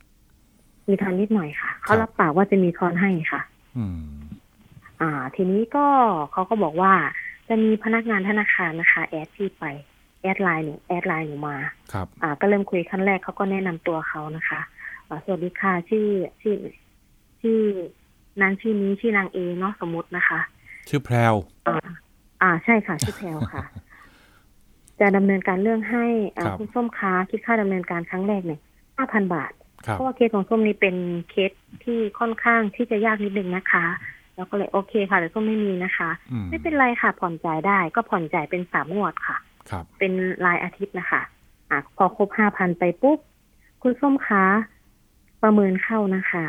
มีทอนนิดหน่อยค่ะ เขาครับรับปากว่าจะมีทอนให้ค่ะ อืม อ่า ทีนี้ก็เขาก็บอกว่าจะมีพนักงานธนาคารนะคะ แอดพี่ไปแอดไลน์หนูแอดไลน์หนูมา ครับ อ่า ก็เริ่มคุยขั้นแรกเขาก็แนะนำตัวเขานะคะอ่าสวัสดีค่ะชื่อชื่อชื่อนางชื่อนี้ชื่อนางเอเนาะสมมตินะคะ ชื่อแพรวอ่าอ่าใช่ค่ะ ชื่อแพลวค่ะ จะดำเนินการเรื่องให้อ่าครับคุณส้มค้าคิดค่าดำเนินการครั้งแรกเนี่ยห้าพันบาทครับ เพราะว่าเคสของส้มนี่เป็นเคสที่ค่อนข้างที่จะยากนิดนึงนะคะแล้วก็เลยโอเคค่ะแต่ส้มไม่มีนะคะอืมไม่เป็นไรค่ะผ่อนจ่ายได้ ก็ผ่อนจ่ายเป็นสามงวดค่ะครับเป็นรายอาทิตย์นะคะอะพอครบห้าพันไปปุ๊บ คุณส้มคะประเมินเข้านะคะ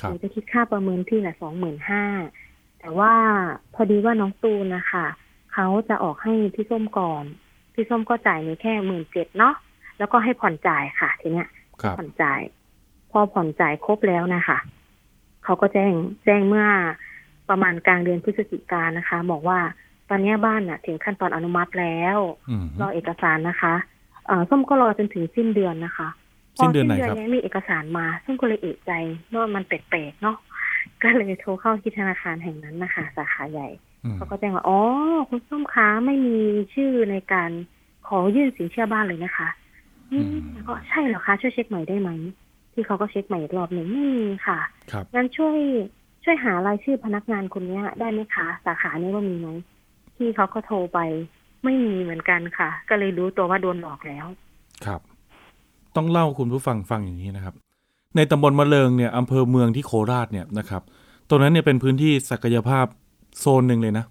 คหรับนูจะคิดค่าประเมินที่ละสองหมื่นห้าแต่ว่าพอดีว่าน้องตูนนะคะเขาจะออกให้พี่ส้มก่อน พี่ส้มก็จ่ายหนูแค่หมื่นเจ็ดเนาะแล้วก็ให้ผ่อนจ่ายค่ะ ทีเนี้ยครับผ่อนจ่าย พอผ่อนจ่ายครบแล้วนะคะเขาก็แจ้งแจ้งเมื่อประมาณกลางเดือนพฤศจิกายนนะคะ บอกว่าตอนเนี้ยบ้านน่ะ ถึงขั้นตอนอนุมัติแล้วอืมรอเอกสารนะคะเอ่อส้มก็รอจนถึงสิ้นเดือนนะคะสิ้นเดือนไหนพครับยังมีเอกสารมาซึ่งก็เลยเอะใจว่ามันแปลกๆเนาะก็เลยโทรเข้าที่ธนาคารแห่งนั้นนะคะสาขาใหญ่อืมเขาก็แจ้งว่าอ๋อคุณส้มค้าไม่มีชื่อในการขอยื่นสินเชื่อบ้านเลยนะคะอืมแล้วก็ใช่เหรอคะช่วยเช็คใหม่ได้ไหม ที่เขาก็เช็คใหม่อีกรอบหนึ่งไม่มีค่ะครับงั้นช่วยช่วยหารายชื่อพนักงานคนเนี้ยได้ไหมคะ สาขานี้ว่ามีไหมที่เขาก็โทรไป ไม่มีเหมือนกันค่ะ ก็เลยรู้ตัวว่าโดนหลอกแล้ว ครับ ต้องเล่าคุณผู้ฟังฟังอย่างนี้นะครับ ในตำบลมะเริงเนี่ยอำเภอเมืองที่โคราชเนี่ยนะครับตรงนั้นเนี่ยเป็นพื้นที่ศักยภาพโซนหนึ่งเลยนะ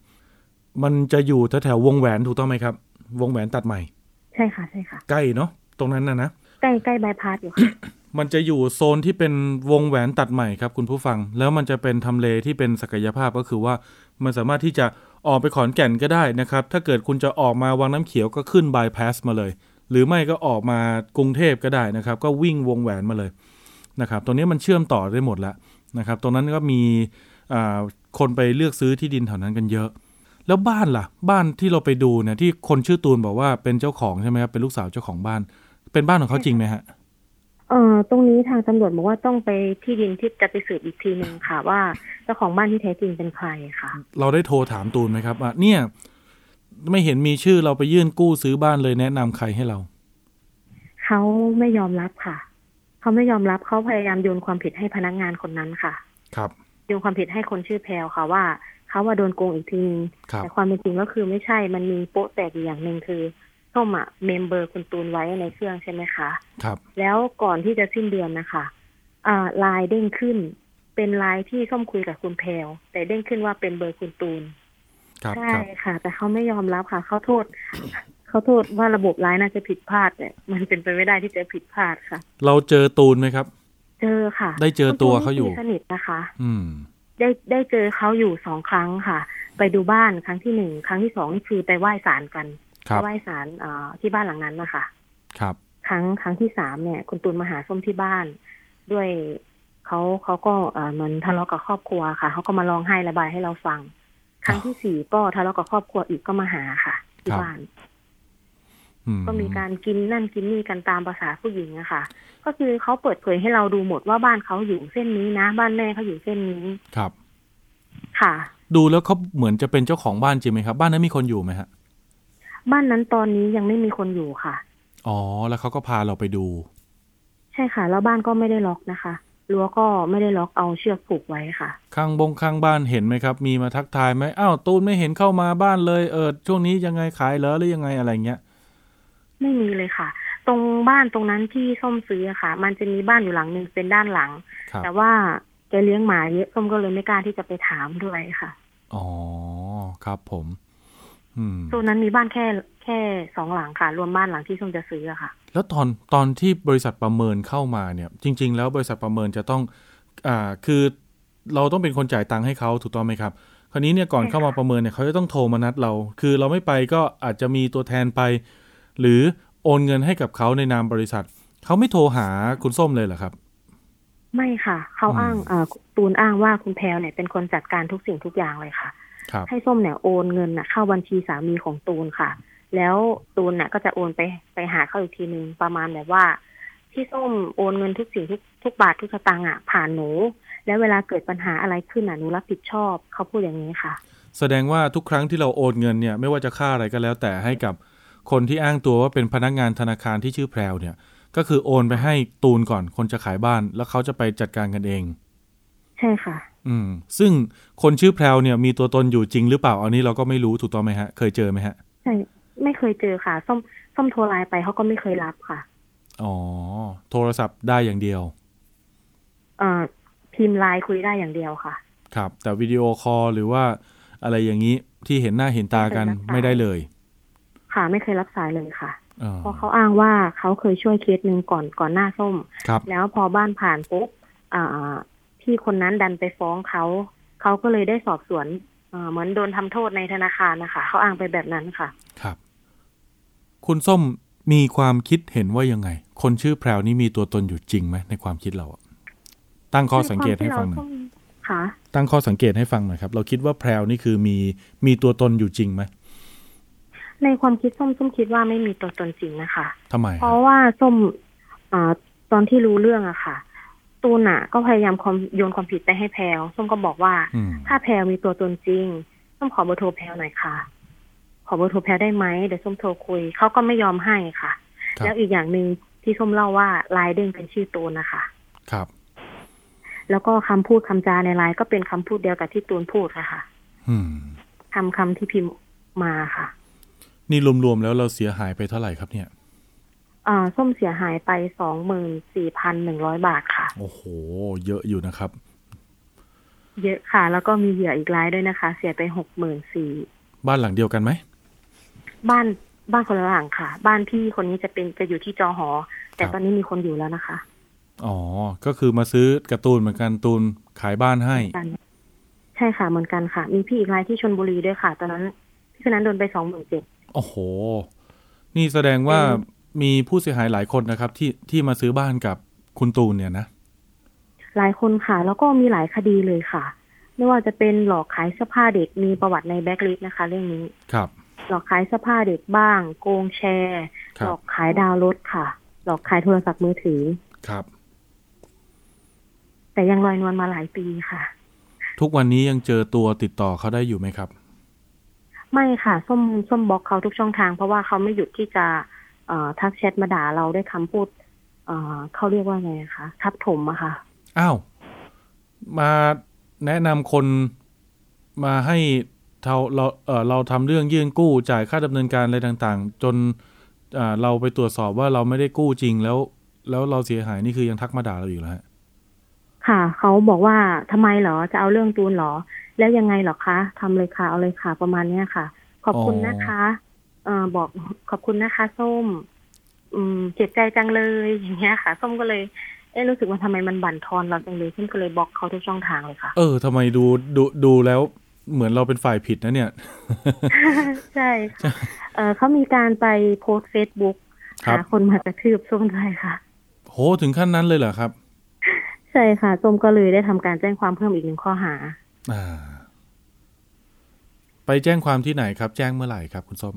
มันจะอยู่แถวแถวๆวงแหวนถูกต้องไหมครับ วงแหวนตัดใหม่ ใช่ค่ะใช่ค่ะ ใกล้เนาะตรงนั้นนะนะใกล้ใกล้บายพาสอยู่ค่ะ มันจะอยู่โซนที่เป็นวงแหวนตัดใหม่ครับคุณผู้ฟัง แล้วมันจะเป็นทำเลที่เป็นศักยภาพก็คือว่า มันสามารถที่จะออกไปขอนแก่นก็ได้นะครับ ถ้าเกิดคุณจะออกมาวังน้ำเขียวก็ขึ้นบายพาสมาเลย หรือไม่ก็ออกมากรุงเทพก็ได้นะครับ ก็วิ่งวงแหวนมาเลยนะครับตรงนี้มันเชื่อมต่อได้หมดแล้วนะครับ ตรงนั้นก็มีอ่าคนไปเลือกซื้อที่ดินแถวนั้นกันเยอะ แล้วบ้านล่ะ บ้านที่เราไปดูเนี่ยที่คนชื่อตูนบอกว่าเป็นเจ้าของใช่ไหมครับเป็นลูกสาวเจ้าของบ้าน เป็นบ้านของเขาจริงไหมฮะ เอ่อตรงนี้ทางตำรวจบอกว่าต้องไปที่ดินที่จะไปสืบอีกทีหนึ่งค่ะ ว่าเจ้าของบ้านที่แท้จริงเป็นใครค่ะ เราได้โทรถามตูนไหมครับว่าเนี่ย ไม่เห็นมีชื่อเราไปยื่นกู้ซื้อบ้านเลยแนะนำใครให้เรา เขาไม่ยอมรับค่ะ เขาไม่ยอมรับเขาพยายามโยนความผิดให้พนักงานคนนั้นค่ะ ครับ โยนความผิดให้คนชื่อแพลวค่ะว่าเขาว่าโดนโกงอีกทีนึงครับแต่ความเป็นจริงก็คือไม่ใช่มันมีโป๊ะแตกอยู่อย่างหนึ่งคือ ส้มอะเมมเบอร์คุณตูนไว้ในเครื่องใช่ไหมคะ ครับ แล้วก่อนที่จะสิ้นเดือนนะคะอ่าไลน์เด้งขึ้น เป็นไลน์ที่ส้มคุยกับคุณแพลวแต่เด้งขึ้นว่าเป็นเบอร์คุณตูนครับใช่ครับค่ะ แต่เขาไม่ยอมรับค่ะ เขาโทษเขาโทษว่าระบบไลน์น่าจะผิดพลาดเนี่ยมันเป็นไปไม่ได้ที่จะผิดพลาดค่ะ เราเจอตูนไหมครับ เจอค่ะ ได้เจอตัวเขาอยู่คุณตูนนี่สนิทนะคะ อืม ได้ได้เจอเขาอยู่สองครั้งค่ะ ไปดูบ้านครั้งที่หนึ่งครั้งที่สองนี่คือไปไหว้ศาลกันครับ ไหว้ศาลเอ่อที่บ้านหลังนั้นนะคะครับ ครั้งครั้งที่สามเนี่ย คุณตูนมาหาส้มที่บ้าน ด้วยเขาเขาก็เอ่อเหมือนทะเลาะกับครอบครัวค่ะเขาก็มาร้องไห้ระบายให้เราฟัง ครั้งที่สี่ก็ทะเลาะกับครอบครัวอีกก็มาหาค่ะ ที่ครับบ้านอืมก็มีการกินนั่นกินนี่กันตามภาษาผู้หญิงอะค่ะ ก็คือเขาเปิดเผยให้เราดูหมดว่าบ้านเขาอยู่เส้นนี้นะ บ้านแม่เขาอยู่เส้นนี้ครับ ค่ะ ดูแล้วเขาเหมือนจะเป็นเจ้าของบ้านจริงไหมครับ บ้านนั้นมีคนอยู่ไหมฮะ บ้านนั้นตอนนี้ยังไม่มีคนอยู่ค่ะ อ๋อ แล้วเขาก็พาเราไปดู ใช่ค่ะ แล้วบ้านก็ไม่ได้ล็อกนะคะรั้วก็ไม่ได้ล็อกเอาเชือกผูกไว้ค่ะ ข้างบงข้างบ้านเห็นไหมครับ มีมาทักทายไหมอ้าวตูนไม่เห็นเข้ามาบ้านเลยเออช่วงนี้ยังไงขายเหรอหรือยังไงอะไรเงี้ยไม่มีเลยค่ะ ตรงบ้านตรงนั้นที่ส้มซื้ออะค่ะ มันจะมีบ้านอยู่หลังหนึ่งเป็นด้านหลังครับแต่ว่าแกเลี้ยงหมาเยอะส้มก็เลยไม่กล้าที่จะไปถามด้วยค่ะ อ๋อครับผม อืมตัวนั้นมีบ้านแค่แค่สองหลังค่ะ รวมบ้านหลังที่ส้มจะซื้ออะค่ะ แล้วตอนตอนที่บริษัทประเมินเข้ามาเนี่ย จริง ๆ แล้วบริษัทประเมินจะต้อง อ่าคือเราต้องเป็นคนจ่ายตังค์ให้เขาถูกต้องไหมครับ คราวนี้เนี่ยก่อนใช่ค่ะเข้ามาประเมินเนี่ยเขาจะต้องโทรมานัดเรา คือเราไม่ไปก็อาจจะมีตัวแทนไป หรือโอนเงินให้กับเขาในนามบริษัทเขาไม่โทรหาคุณส้มเลยเหรอครับ ไม่ค่ะเขาอืมอ้างเอ่อตูนอ้างว่าคุณแพลวเนี่ยเป็นคนจัดการทุกสิ่งทุกอย่างเลยค่ะครับ ให้ส้มเนี่ยโอนเงินน่ะเข้าบัญชีสามีของตูนค่ะ แล้วตูนน่ะก็จะโอนไปไปหาเขาอีกทีหนึ่งประมาณแบบว่าพี่ส้มโอนเงินทุกสิ่งทุกทุกบาททุกสตางค์อะผ่านหนู แล้วเวลาเกิดปัญหาอะไรขึ้นอะหนูรับผิดชอบเขาพูดอย่างนี้ค่ะ แสดงว่าทุกครั้งที่เราโอนเงินเนี่ย ไม่ว่าจะค่าอะไรก็แล้วแต่ให้กับคนที่อ้างตัวว่าเป็นพนักงานธนาคารที่ชื่อแพรวเนี่ย ก็คือโอนไปให้ตูนก่อนคนจะขายบ้าน แล้วเขาจะไปจัดการกันเอง ใช่ค่ะ อืมซึ่งคนชื่อแพรวเนี่ยมีตัวตนอยู่จริงหรือเปล่าอันนี้เราก็ไม่รู้ถูกต้องไหมฮะ เคยเจอไหมฮะใช่ไม่เคยเจอค่ะ ส้มส้มโทรไลน์ไปเขาก็ไม่เคยรับค่ะ อ๋อ โทรศัพท์ได้อย่างเดียว เอ่อพิมพ์ไลน์คุยได้อย่างเดียวค่ะ ครับ แต่วิดีโอคอลหรือว่าอะไรอย่างนี้ที่เห็นหน้าเห็นตากันไม่เคยรับสายไม่ได้เลย ค่ะไม่เคยรับสายเลยค่ะอ๋อเพราะเขาอ้างว่าเขาเคยช่วยเคสหนึ่งก่อนก่อนหน้าส้มครับแล้วพอบ้านผ่านปุ๊บอ่า พี่คนนั้นดันไปฟ้องเขาเขาก็เลยได้สอบสวนอ่าเหมือนโดนทำโทษในธนาคารนะคะเขาอ้างไปแบบนั้นค่ะ ครับ คุณส้มมีความคิดเห็นว่ายังไง คนชื่อแพรวนี่มีตัวตนอยู่จริงไหมในความคิดเราอะตั้งข้อสังเกตให้ฟังหน่อยค่ะตั้งข้อสังเกตให้ฟังหน่อยครับ เราคิดว่าแพรวนี่คือมีมีตัวตนอยู่จริงไหมในความคิดส้มส้มคิดว่าไม่มีตัวตนจริงนะคะทำไม เพราะว่าส้มอ่าตอนที่รู้เรื่องอะค่ะ ตูนอะก็พยายามความโยนความผิดไปให้แพลวส้มก็บอกว่าอืมถ้าแพลวมีตัวตนจริงส้มขอเบอร์โทรแพลวหน่อยค่ะ ขอเบอร์โทรแพลวได้ไหมเดี๋ยวส้มโทรคุยเขาก็ไม่ยอมให้ค่ะครับแล้วอีกอย่างหนึ่งที่ส้มเล่าว่าไลน์เด้งเป็นชื่อตูนนะคะ ครับ แล้วก็คำพูดคำจาในไลน์ก็เป็นคำพูดเดียวกับที่ตูนพูดค่ะอืมคำคำที่พิมพ์มาค่ะ นี่รวมๆแล้วเราเสียหายไปเท่าไหร่ครับเนี่ย อ่าส้มเสียหายไปสองหมื่นสี่พันหนึ่งร้อยบาทค่ะ โอ้โห เยอะอยู่นะครับ เยอะค่ะ แล้วก็มีเหยื่ออีกรายด้วยนะคะ เสียไปหกหมื่นสี่บ้านหลังเดียวกันไหม บ้านบ้านคนละหลังค่ะ บ้านพี่คนนี้จะเป็นจะอยู่ที่จอหอ แต่ครับตอนนี้มีคนอยู่แล้วนะคะ อ๋อ ก็คือมาซื้อการ์ตูนเหมือนกันตูนขายบ้านให้กันใช่ค่ะเหมือนกันค่ะ มีพี่อีกรายที่ชนบุรีด้วยค่ะ ตอนนั้นพี่คนนั้นโดนไปสองหมื่นเจ็ดโอ้โห นี่แสดงว่าอื มมีผู้เสียหายหลายคนนะครับ ที่ที่มาซื้อบ้านกับคุณตูนเนี่ยนะ หลายคนค่ะ แล้วก็มีหลายคดีเลยค่ะ ไม่ว่าจะเป็นหลอกขายเสื้อผ้าเด็กมีประวัติในแบล็กลิสต์นะคะ เรื่องนี้ครับ หลอกขายเสื้อผ้าเด็กบ้าง โกงแชร์คหรัลบอกขายดาวน์รถค่ะ หลอกขายโทรศัพท์มือถือครับ แต่ยังลอยนวลมาหลายปีค่ะ ทุกวันนี้ยังเจอตัวติดต่อเขาได้อยู่ไหมครับ ไม่ค่ะ ส้มส้มบล็อกเขาทุกช่องทาง เพราะว่าเขาไม่หยุดที่จะเอ่อ ทักแชทมาด่าเราด้วยคำพูดเอ่อเขาเรียกว่าไงคะทับถมอะค่ะ อ้าว มาแนะนำคนมาให้เราเราเออเราทำเรื่องยื่นกู้จ่ายค่าดำเนินการอะไรต่างๆ จนอ่าเราไปตรวจสอบว่าเราไม่ได้กู้จริงแล้ว แล้วเราเสียหายนี่คือยังทักมาด่าเราอยู่แล้วฮะค่ะ เขาบอกว่าทำไมเหรอจะเอาเรื่องตูนเหรอ แล้วยังไงเหรอคะทำเลยค่ะเอาเลยค่ะประมาณเนี้ยค่ะ ขอบคุณนะคะ เอ่อบอกขอบคุณนะคะ ส้ม อืมเจ็บใจจังเลยอย่างเงี้ยค่ะ ส้มก็เลยเอ๊ะรู้สึกว่าทำไมมันบั่นทอนเราจังเลยส้มก็เลยบล็อกเขาทุกช่องทางเลยค่ะ เออทำไมดูดูดูแล้วเหมือนเราเป็นฝ่ายผิดนะเนี่ย ใช่ค่ะเออเขามีการไปโพสเฟซบุ๊กครับหาคนมากระทืบส้มด้วยค่ะโหถึงขั้นนั้นเลยเหรอครับ ใช่ค่ะส้มก็เลยได้ทำการแจ้งความเพิ่มอีกหนึ่งข้อหา อ่า ไปแจ้งความที่ไหนครับ แจ้งเมื่อไหร่ครับ คุณส้ม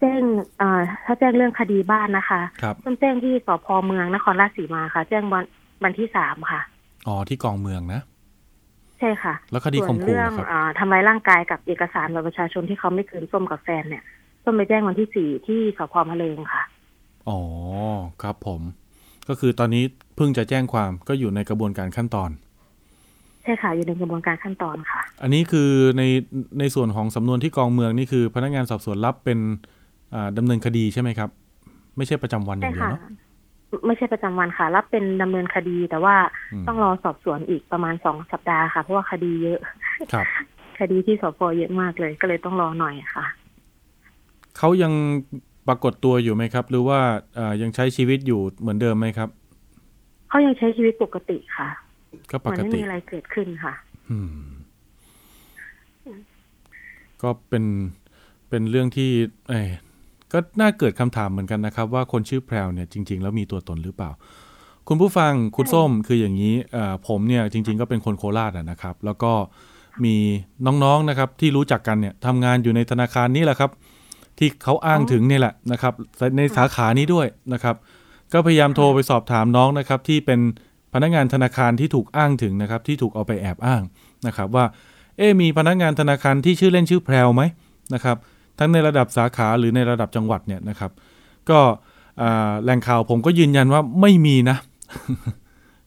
แจ้งเอ่อถ้าแจ้งเรื่องคดีบ้านนะคะครับส้มแจ้งที่สพเมืองนครราชสีมาค่ะ แจ้งวันวันที่สามค่ะ อ๋อที่กองเมืองนะ ใช่ค่ะ แล้วคดีส่ข่วมนขู่เรื่องนะครับเอ่อทำร้ายร่างกายกับเอกสารบัตรประชาชนที่เขาไม่คืนส้มกับแฟนเนี่ยส้มไปแจ้งวันที่สี่ที่สพมะเร็งค่ะ อ๋อครับผม ก็คือตอนนี้เพิ่งจะแจ้งความก็อยู่ในกระบวนการขั้นตอนใช่ค่ะอยู่ในกระบวนการขั้นตอนค่ะ อันนี้คือในในส่วนของสำนวนที่กองเมืองนี่คือ พนักงานสอบสวนรับเป็น อ่าดำเนินคดีใช่ไหมครับ ไม่ใช่ประจำวันอใช่ย่างเดียวค่ะเนาะไม่ใช่ประจำวันค่ะ รับเป็นดำเนินคดีแต่ว่าอืมต้องรอสอบสวนอีกประมาณสองสัปดาห์ค่ะ เพราะว่าคดีเยอะครับ คดีที่สพเยอะมากเลย ก็เลยต้องรอหน่อยค่ะเขายังปรากฏตัวอยู่ไหมครับ หรือว่าอ่ายังใช้ชีวิตอยู่เหมือนเดิมไหมครับเขายังใช้ชีวิตปกติค่ะ ก็เหปมือนกไม่ติมีอะไรเกิดขึ้นค่ะ อืม ก็เป็นเป็นเรื่องที่เอย ก็น่าเกิดคำถามเหมือนกันนะครับ ว่าคนชื่อแพรวเนี่ยจริง ๆ แล้วมีตัวตนหรือเปล่า คุณผู้ฟังคุณส้มคืออย่างนี้เอ่อผมเนี่ยจริง ๆ ก็เป็นคนโคราชอะนะครับ แล้วก็มีน้องๆนะครับที่รู้จักกันเนี่ยทำงานอยู่ในธนาคารนี้แหละครับ ที่เขาอ้างถึงนี่แหละนะครับ ในสาขานี้ด้วยนะครับ ก็พยายามโทรไปสอบถามน้องนะครับ ที่เป็นพนักงานธนาคารที่ถูกอ้างถึงนะครับ ที่ถูกเอาไปแอบอ้างนะครับ ว่า เอ๊มีพนักงานธนาคารที่ชื่อเล่นชื่อแพรวไหมนะครับ ทั้งในระดับสาขาหรือในระดับจังหวัดเนี่ยนะครับ ก็แหล่งข่าวผมก็ยืนยันว่าไม่มีนะ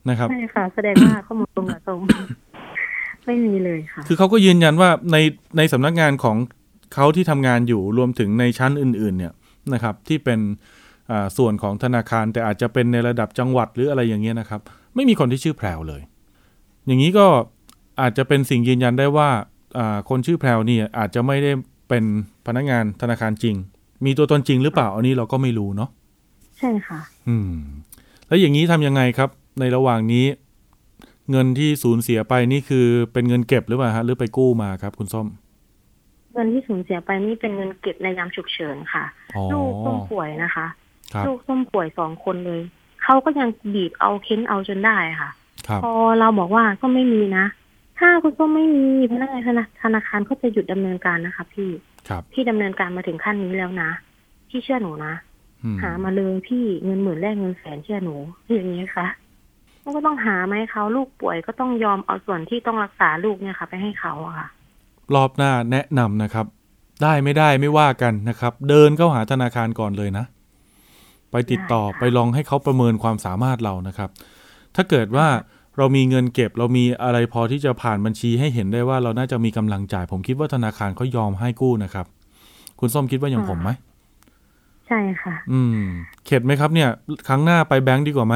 นะครับใช่ค่ะ แสดงว่าข้อมูลตรงตรงไม่มีเลยค่ะ คือเขาก็ยืนยันว่าในในสำนักงานของเขาที่ทำงานอยู่รวมถึงในชั้นอื่น ๆ เนี่ยนะครับ ที่เป็นส่วนของธนาคารแต่อาจจะเป็นในระดับจังหวัดหรืออะไรอย่างเงี้ยนะครับ ไม่มีคนที่ชื่อแพรวเลย อย่างนี้ก็อาจจะเป็นสิ่งยืนยันได้ว่าคนชื่อแพรวนี่อาจจะไม่ได้ เป็นพนักงานธนาคารจริง มีตัวตนจริงหรือเปล่าอันนี้เราก็ไม่รู้เนาะใช่ค่ะ อืม แล้วอย่างนี้ทำยังไงครับ ในระหว่างนี้ เงินที่สูญเสียไปนี่คือเป็นเงินเก็บหรือเปล่าฮะหรือไปกู้มาครับ คุณส้ม เงินที่สูญเสียไปนี่เป็นเงินเก็บในยามฉุกเฉินค่ะ ลูกส้มป่วยนะคะ ลูกส้มป่วยสองคนเลยเขาก็ยังบีบเอาเค้นเอาจนได้ค่ะ พอเราบอกว่าก็ไม่มีนะ ถ้าคุณส้มไม่มีพนักงานธนาคารก็จะหยุดดำเนินการนะคะ พี่พี่ดำเนินการมาถึงขั้นนี้แล้วนะพี่เชื่อหนูนะหามาเลยพี่เงินหมื่นแรกเงินแสนเชื่อหนูอย่างนี้ค่ะมันก็ต้องหาไหมเขาลูกป่วยก็ต้องยอมเอาส่วนที่ต้องรักษาลูกเนี่ยค่ะ ไปให้เขาอะค่ะ รอบหน้าแนะนำนะครับ ได้ไม่ได้ไม่ว่ากันนะครับ เดินเข้าหาธนาคารก่อนเลยนะ ไปติดต่อไปลองให้เขาประเมินความสามารถเรานะครับ ถ้าเกิดว่า เรามีเงินเก็บ เรามีอะไรพอที่จะผ่านบัญชีให้เห็นได้ว่าเราน่าจะมีกำลังจ่าย ผมคิดว่าธนาคารเขายอมให้กู้นะครับ คุณส้มคิดว่าอย่างผมไหมใช่ค่ะ อืม เข็ดไหมครับเนี่ย ครั้งหน้าไปแบงค์ดีกว่าไหม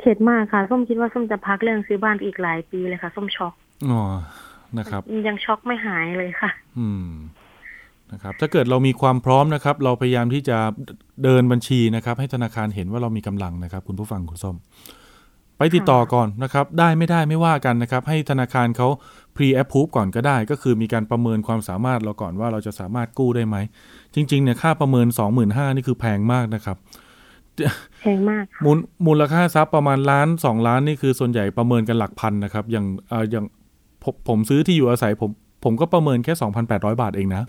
เข็ดมากค่ะส้มคิดว่าส้มจะพักเรื่องซื้อบ้านอีกหลายปีเลยค่ะ ส้มช็อกอ๋อนะครับ ยังช็อกไม่หายเลยค่ะ อืมนะครับถ้าเกิดเรามีความพร้อมนะครับ เราพยายามที่จะเดินบัญชีนะครับ ให้ธนาคารเห็นว่าเรามีกำลังนะครับ คุณผู้ฟังคุณส้ม ไปติดต่อก่อนนะครับ ได้ไม่ได้ไม่ว่ากันนะครับ ให้ธนาคารเขา pre approve ก่อนก็ได้ ก็คือมีการประเมินความสามารถเราก่อนว่าเราจะสามารถกู้ได้ไหม จริงๆเนี่ยค่าประเมินสองหมื่นห้านี่คือแพงมากนะครับแพงมากมูลมูลค่าทรัพย์ประมาณล้านสองล้านนี่คือส่วนใหญ่ประเมินกันหลักพันนะครับ อย่างเอ่ออย่างผมผมซื้อที่อยู่อาศัยผมผมก็ประเมินแค่สองพันแปดร้อยบาทเองนะ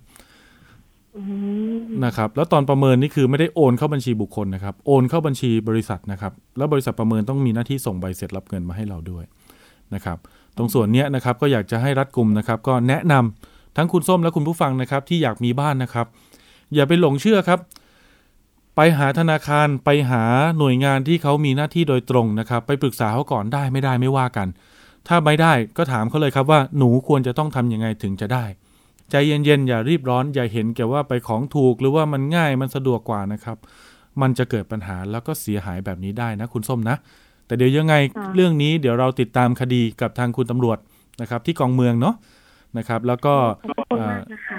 นะครับแล้วตอนประเมินนี่คือไม่ได้โอนเข้าบัญชีบุคคลนะครับโอนเข้าบัญชีบริษัทนะครับ แล้วบริษัทประเมินต้องมีหน้าที่ส่งใบเสร็จรับเงินมาให้เราด้วยนะครับ ตรงส่วนนี้นะครับก็อยากจะให้รัดกลุ่มนะครับ ก็แนะนำทั้งคุณส้มและคุณผู้ฟังนะครับ ที่อยากมีบ้านนะครับ อย่าไปหลงเชื่อครับ ไปหาธนาคารไปหาหน่วยงานที่เขามีหน้าที่โดยตรงนะครับ ไปปรึกษาเขาก่อนได้ไม่ได้ไม่ว่ากัน ถ้าไม่ได้ก็ถามเขาเลยครับว่าหนูควรจะต้องทำยังไงถึงจะได้ ใจเย็นๆอย่ารีบร้อนอย่าเห็นแก่ว่าไปของถูก หรือว่ามันง่ายมันสะดวกกว่านะครับ มันจะเกิดปัญหาแล้วก็เสียหายแบบนี้ได้นะ คุณส้มนะ แต่เดี๋ยวยังไงเรื่องนี้เดี๋ยวเราติดตามคดีกับทางคุณตำรวจนะครับ ที่กองเมืองเนาะนะครับ แล้วก็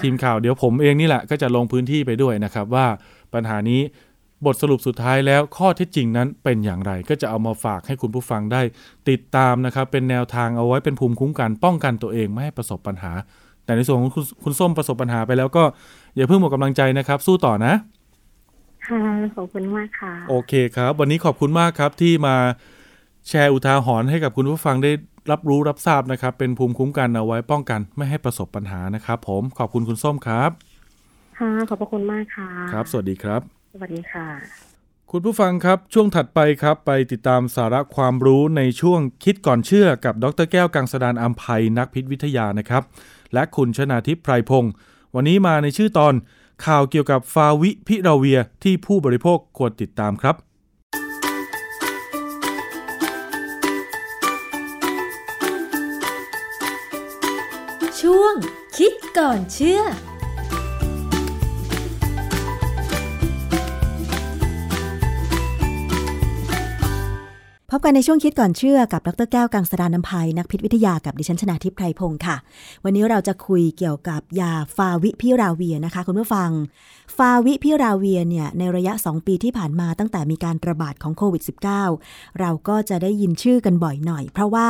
ทีมข่าวเดี๋ยวผมเองนี่แหละก็จะลงพื้นที่ไปด้วยนะครับ ว่าปัญหานี้บทสรุปสุดท้ายแล้วข้อเท็จจริงนั้นเป็นอย่างไรก็จะเอามาฝากให้คุณผู้ฟังได้ ติดตามนะครับ เป็นแนวทางเอาไว้เป็นภูมิคุ้มกันป้องกันตัวเองไม่ให้ประสบปัญหา แต่ในส่วนของคุณคุณส้มประสบปัญหาไปแล้วก็อย่าเพิ่งหมดกำลังใจนะครับ สู้ต่อนะ ค่ะ ขอบคุณมากค่ะ โอเคครับ วันนี้ขอบคุณมากครับที่มาแชร์อุทาหรณ์ให้กับคุณผู้ฟังได้รับรู้รับทราบนะครับ เป็นภูมิคุ้มกันเอาไว้ป้องกัน ไม่ให้ประสบปัญหานะครับ ผมขอบคุณคุณส้มครับ ค่ะ ขอบพระคุณมากค่ะ ครับ สวัสดีครับ สวัสดีค่ะ คุณผู้ฟังครับช่วงถัดไปครับ ไปติดตามสาระความรู้ในช่วงคิดก่อนเชื่อกับดรแก้วกังสดานอัมภัยนักพิษวิทยานะครับ และคุณชนาทิพย์ไพรพงศ์วันนี้มาในชื่อตอนข่าวเกี่ยวกับฟาวิพิราเวียที่ผู้บริโภคควรติดตามครับ ช่วงคิดก่อนเชื่อ พบกันในช่วงคิดก่อนเชื่อกับดรแก้วกังสดานนภัยนักพิษวิทยากับดิฉันชนาทิพย์ไพรพงศ์ค่ะ วันนี้เราจะคุยเกี่ยวกับยาฟาวิพิราเวียนะคะ คุณผู้ฟัง ฟาวิพิราเวียเนี่ยในระยะ 2 ปีที่ผ่านมาตั้งแต่มีการระบาดของโควิด -19 เราก็จะได้ยินชื่อกันบ่อยหน่อย เพราะว่า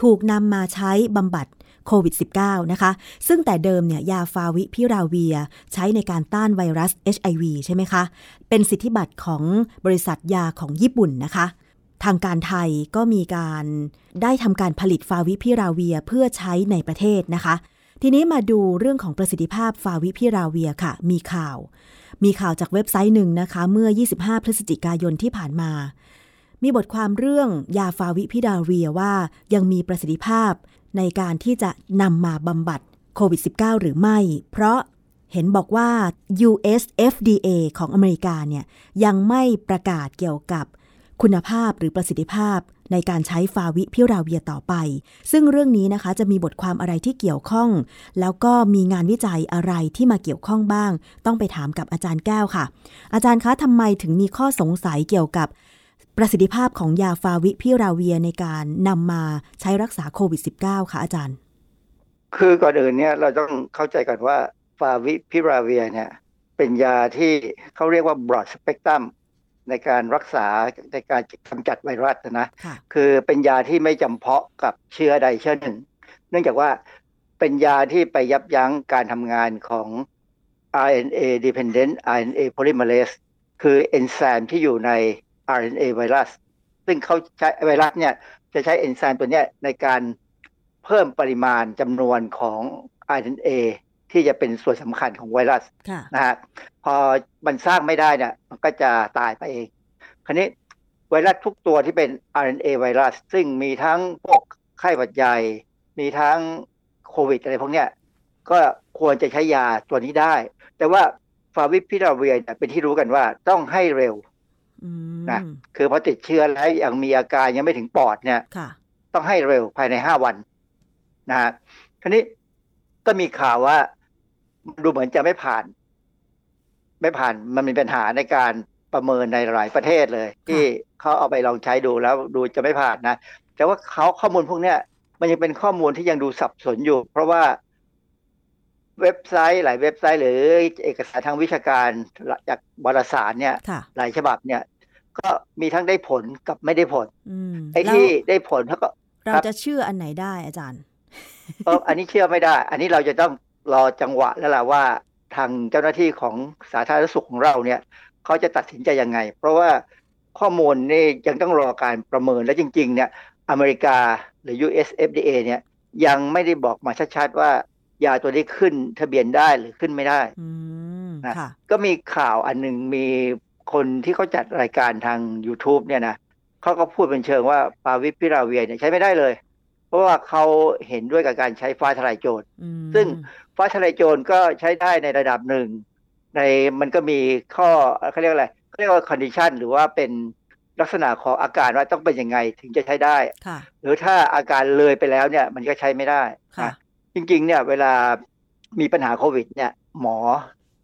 ถูกนำมาใช้บำบัดโควิด -19 นะคะ ซึ่งแต่เดิมเนี่ยยาฟาวิพิราเวียใช้ในการต้านไวรัส HIV ใช่ไหมคะ เป็นสิทธิบัตรของบริษัทยาของญี่ปุ่นนะคะ ทางการไทยก็มีการได้ทำการผลิตฟาวิพิราเวียเพื่อใช้ในประเทศนะคะ ทีนี้มาดูเรื่องของประสิทธิภาพฟาวิพิราเวียค่ะ มีข่าว มีข่าวจากเว็บไซต์หนึ่งนะคะ เมื่อ 25 พฤศจิกายนที่ผ่านมา มีบทความเรื่องยาฟาวิพิราเวียว่ายังมีประสิทธิภาพในการที่จะนำมาบำบัดโควิด -19 หรือไม่ เพราะเห็นบอกว่า US FDA ของอเมริกาเนี่ยยังไม่ประกาศเกี่ยวกับ คุณภาพหรือประสิทธิภาพในการใช้ฟาวิพิราเวียต่อไป ซึ่งเรื่องนี้นะคะจะมีบทความอะไรที่เกี่ยวข้อง แล้วก็มีงานวิจัยอะไรที่มาเกี่ยวข้องบ้าง ต้องไปถามกับอาจารย์แก้วค่ะ อาจารย์คะทำไมถึงมีข้อสงสัยเกี่ยวกับประสิทธิภาพของยาฟาวิพิราเวียในการนำมาใช้รักษาโควิด -19 ค่ะอาจารย์ คือก่อนอื่นเนี่ยเราต้องเข้าใจก่อนว่าฟาวิพิราเวียเนี่ยเป็นยาที่เขาเรียกว่า broad spectrum ในการรักษาในการกำจัดไวรัสนะค่ะคือเป็นยาที่ไม่จำเพาะกับเชื้อใดเชื้อหนึ่ง เนื่องจากว่าเป็นยาที่ไปยับยั้งการทำงานของ RNA dependent RNA polymerase คือเอนไซม์ที่อยู่ใน RNA ไวรัส ซึ่งเขาใช้ไวรัสเนี่ยจะใช้เอนไซม์ตัวเนี้ยในการเพิ่มปริมาณจำนวนของ RNA ที่จะเป็นส่วนสำคัญของไวรัสค่ะนะฮะพอมันสร้างไม่ได้เนี่ยมันก็จะตายไปเอง คราวนี้ไวรัสทุกตัวที่เป็น RNA ไวรัส ซึ่งมีทั้งพวกไข้หวัดใหญ่มีทั้งโควิดอะไรพวกเนี้ยก็ควรจะใช้ยาตัวนี้ได้ แต่ว่าฟาวิพิราเวียเนี่ยเป็นที่รู้กันว่าต้องให้เร็วอืมนะคือพอติดเชื้อแล้วยังมีอาการยังไม่ถึงปอดเนี่ยค่ะต้องให้เร็วภายในห้าวันนะฮะคราวนี้ก็มีข่าวว่า ดูเหมือนจะไม่ผ่าน ไม่ผ่านมันมีปัญหาในการประเมินในหลายประเทศเลย ที่เขาเอาไปลองใช้ดูแล้วดูจะไม่ผ่านนะแต่ว่าเขาข้อมูลพวกเนี้ยมันยังเป็นข้อมูลที่ยังดูสับสนอยู่ เพราะว่าเว็บไซต์ หลายเว็บไซต์ หรือเอกสารทางวิชาการจากวารสารเนี่ยค่ะหลายฉบับเนี่ย ก็มีทั้งได้ผลกับไม่ได้ผลอืมไอ้แล้วที่ได้ผลเขาก็เราครับจะเชื่ออันไหนได้อาจารย์เอออันนี้เชื่อไม่ได้ อันนี้เราจะต้อง รอจังหวะแล้วล่ะว่าทางเจ้าหน้าที่ของสาธารณสุขของเราเนี่ยเขาจะตัดสินใจยังไง เพราะว่าข้อมูลนี่ยังต้องรอการประเมินและจริง ๆ เนี่ยอเมริกาหรือ US FDA เนี่ยยังไม่ได้บอกมาชัดๆว่ายาตัวนี้ขึ้นทะเบียนได้หรือขึ้นไม่ได้อืมนะค่ะก็มีข่าวอันหนึ่งมีคนที่เขาจัดรายการทาง YouTube เนี่ยนะเขาก็พูดเป็นเชิงว่าปาวิพิราเวียเนี่ยใช้ไม่ได้เลย เพราะว่าเขาเห็นด้วยกับการใช้ฟ้าทลายโจรอืมซึ่งฟ้าทลายโจรก็ใช้ได้ในระดับหนึ่ง ในมันก็มีข้อเขาเรียกอะไรเขาเรียกว่า condition หรือว่าเป็นลักษณะของอาการว่าต้องเป็นยังไงถึงจะใช้ได้ค่ะหรือถ้าอาการเลยไปแล้วเนี่ย มันก็ใช้ไม่ได้ค่ะนะจริง ๆ เนี่ย เวลามีปัญหาโควิด เนี่ย หมอ